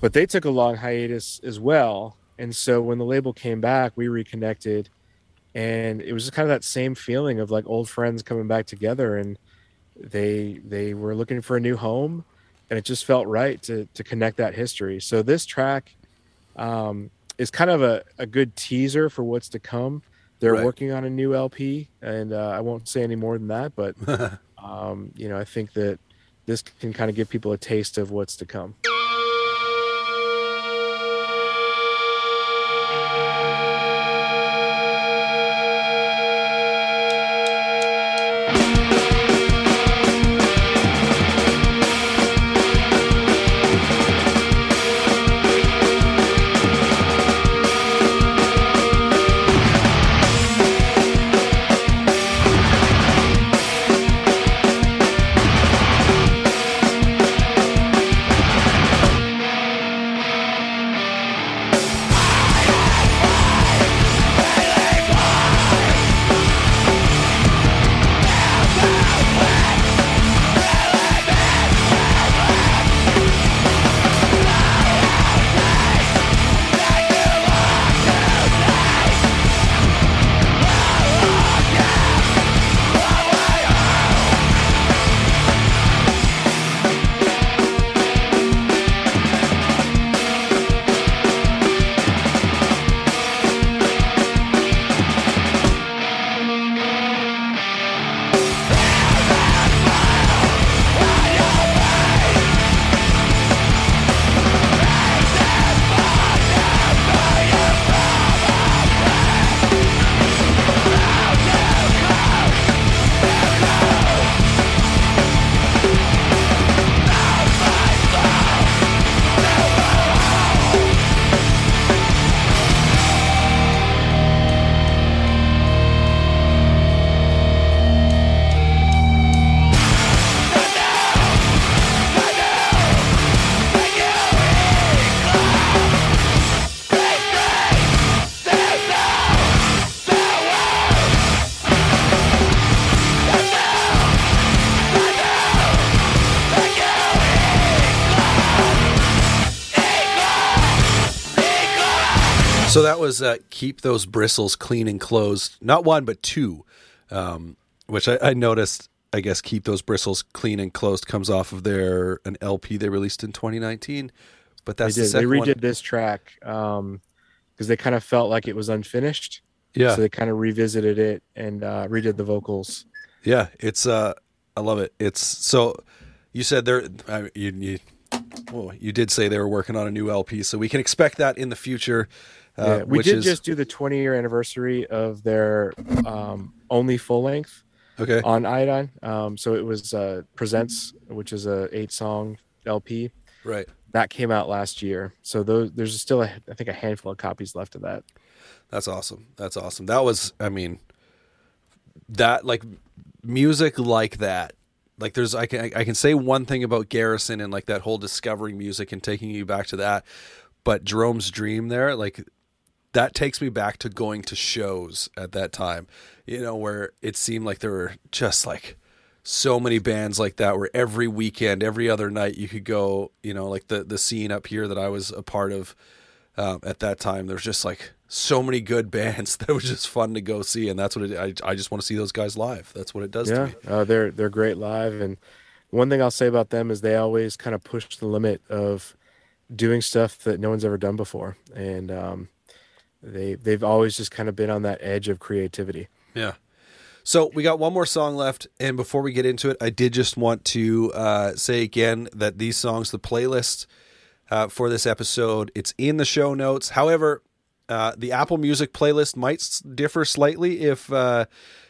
but they took a long hiatus as well. And so when the label came back, we reconnected, and it was just kind of that same feeling of like old friends coming back together and they they were looking for a new home and it just felt right to to connect that history. So this track um is kind of a, a good teaser for what's to come. They're Right. working on a new lp and uh, i won't say any more than that but <laughs> um you know i think that this can kind of give people a taste of what's to come So that was uh, keep those bristles clean and closed. Not one, but two, um, which I, I noticed. I guess keep those bristles clean and closed comes off of their an LP they released in 2019. But that's they the did. They redid one. this track because they kind of felt like it was unfinished. Yeah, So they kind of revisited it and uh, redid the vocals. yeah. It's uh, I love it. It's so. You said there. I, you you. Well, you did say they were working on a new LP, so we can expect that in the future. Uh, yeah, we did is, just do the 20 year anniversary of their um, only full length okay. on Iodine. Um, so it was uh, Presents, which is a eight song LP Right. that came out last year. So those, there's still a, I think a handful of copies left of that. That's awesome. That's awesome. That was, I mean, that like music like that. Like there's, I can, I can say one thing about Garrison and like that whole discovering music and taking you back to that. But Jerome's Dream there, like that takes me back to going to shows at that time, you know, where it seemed like there were just like so many bands like that where every weekend, every other night you could go, you know, like the, the scene up here that I was a part of um, at that time. There's just like so many good <laughs> bands that was just fun to go see, and that's what it, I I just want to see those guys live. That's what it does to yeah, me. uh, they're they're great live, and one thing I'll say about them is they always kind of push the limit of doing stuff that no one's ever done before, and um, they they've always just kind of been on that edge of creativity. Yeah. So we got one more song left, and before we get into it, I did just want to uh, say again that these songs, the playlist uh, for this episode, it's in the show notes. However, uh, the Apple Music playlist might differ slightly if uh,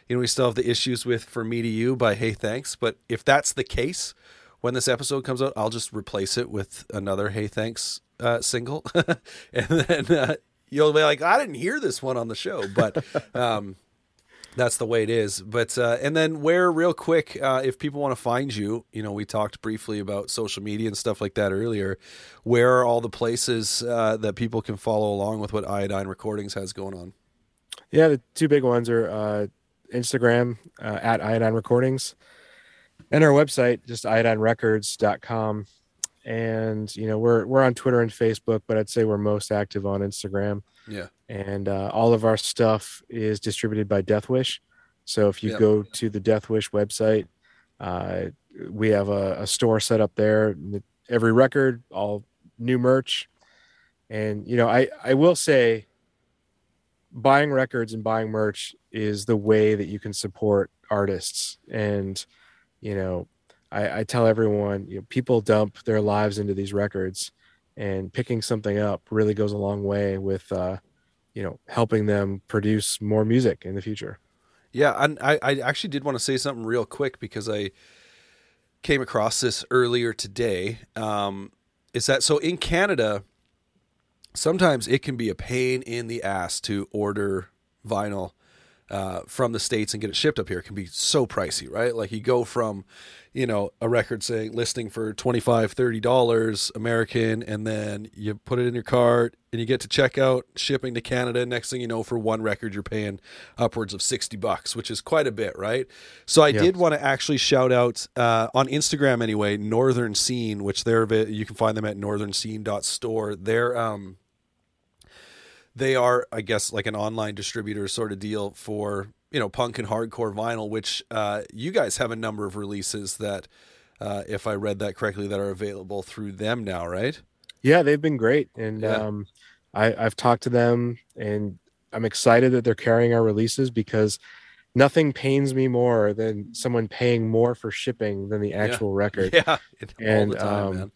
you know we still have the issues with "For Me to You" by Hey Thanks. But if that's the case, when this episode comes out, I'll just replace it with another Hey Thanks uh, single, <laughs> and then uh, you'll be like, I didn't hear this one on the show, but. <laughs> Um, that's the way it is. But uh, and then where real quick, uh, if people want to find you, you know, we talked briefly about social media and stuff like that earlier. Where are all the places uh, that people can follow along with what Iodine Recordings has going on? Yeah, the two big ones are uh, Instagram uh, at Iodine Recordings, and our website just iodinerecords.com. And you know we're we're on Twitter and Facebook, but I'd say we're most active on Instagram. Yeah, and uh, all of our stuff is distributed by Deathwish. So if you Yep. go to the Deathwish website, uh, we have a, a store set up there. Every record, all new merch, and you know, I I will say, buying records and buying merch is the way that you can support artists. And you know, I, I tell everyone, you know, people dump their lives into these records, and picking something up really goes a long way with uh, you know helping them produce more music in the future. yeah. And I, I actually did want to say something real quick because I came across this earlier today. Um, is that so in Canada? Sometimes it can be a pain in the ass to order vinyl uh, from the states and get it shipped up here. Can be so pricey, right? Like you go from, you know, a record saying listing for 25 30 dollars American, and then you put it in your cart and you get to checkout shipping to Canada. Next thing you know, for one record, you're paying upwards of 60 bucks, which is quite a bit, right? So I Yeah. did want to actually shout out uh, on Instagram anyway, Northern Scene, which they're you can find them at northernscene.store. They're um they are, I guess, like an online distributor sort of deal for you know punk and hardcore vinyl. Which uh, you guys have a number of releases that, uh, if I read that correctly, that are available through them now, right? Yeah, they've been great, and Yeah. um, I, I've talked to them, and I'm excited that they're carrying our releases because nothing pains me more than someone paying more for shipping than the actual record. <laughs> Yeah, it- <laughs> all And, the time, um, man.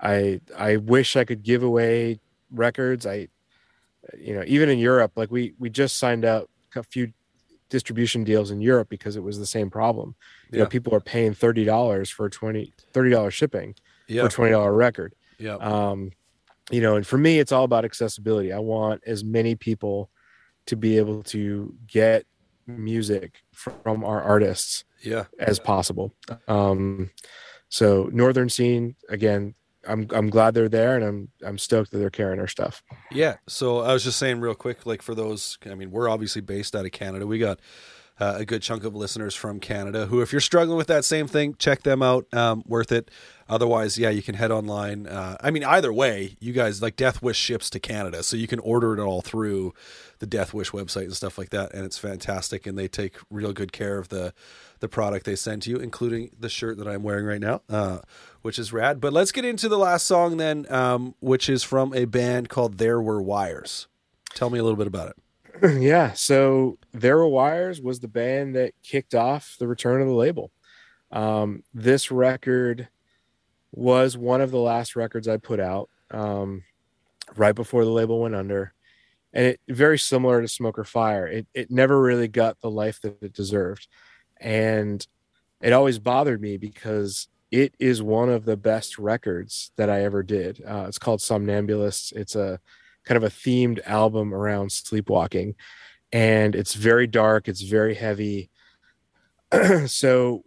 I I wish I could give away records. I you know even in Europe, like we we just signed up a few distribution deals in Europe because it was the same problem. You Yeah. know, people are paying thirty dollars for 20 30 dollars shipping Yeah, for twenty dollar record. yeah, Um, you know, and for me, it's all about accessibility. I want as many people to be able to get music from our artists yeah. as possible. Um, so Northern Scene again, I'm I'm glad they're there, and I'm I'm stoked that they're carrying our stuff. Yeah. So I was just saying real quick, like for those, I mean, we're obviously based out of Canada. We got uh, a good chunk of listeners from Canada. Who, if you're struggling with that same thing, check them out. Um, worth it. Otherwise, yeah, you can head online. Uh, I mean, either way, you guys like Deathwish ships to Canada, so you can order it all through the Deathwish website and stuff like that, and it's fantastic. And they take real good care of the the product they send to you, including the shirt that I'm wearing right now, uh, which is rad. But let's get into the last song then, um, which is from a band called There Were Wires. Tell me a little bit about it. <clears throat> yeah. So There Were Wires was the band that kicked off the return of the label. Um, this record was one of the last records I put out um, right before the label went under. And it very similar to Smoke or Fire. It it never really got the life that it deserved. And it always bothered me because it is one of the best records that I ever did. Uh, it's called Somnambulists. It's a kind of a themed album around sleepwalking. And it's very dark. It's very heavy. <clears throat> So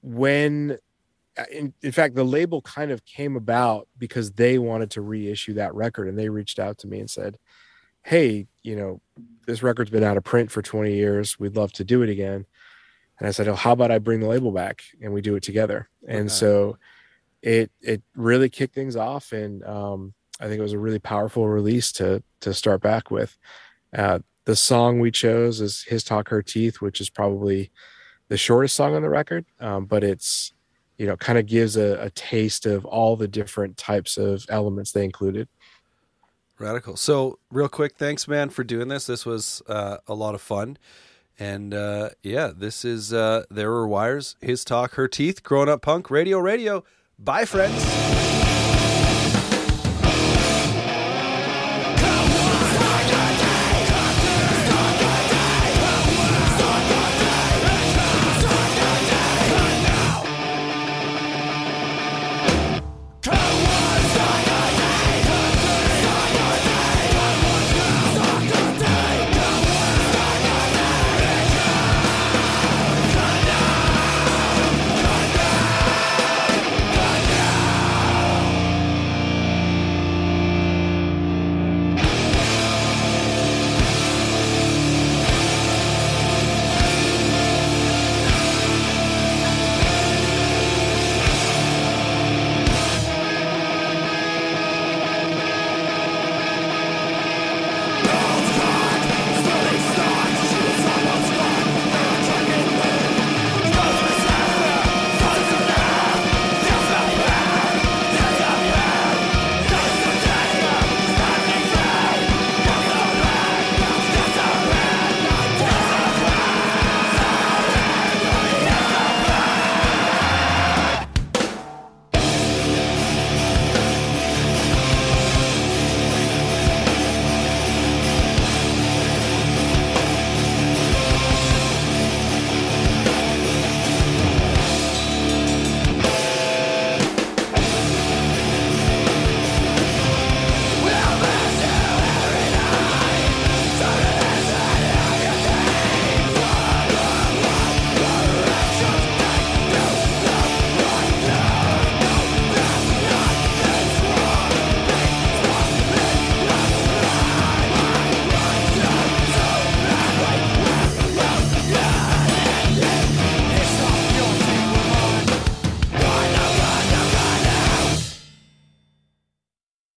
when in, in fact the label kind of came about because they wanted to reissue that record and they reached out to me and said hey you know this record's been out of print for 20 years. We'd love to do it again and i said oh how about i bring the label back and we do it together and Okay. so it it really kicked things off and um I think it was a really powerful release to to start back with. Uh, the song we chose is "His Talk Her Teeth," which is probably the shortest song on the record, um, but it's you know kind of gives a, a taste of all the different types of elements they included. Radical. So, real quick, thanks, man, for doing this. This was uh, a lot of fun. And uh, yeah, this is uh, There Were Wires, His Talk, Her Teeth, Growing Up Punk, Radio Radio. Bye, friends.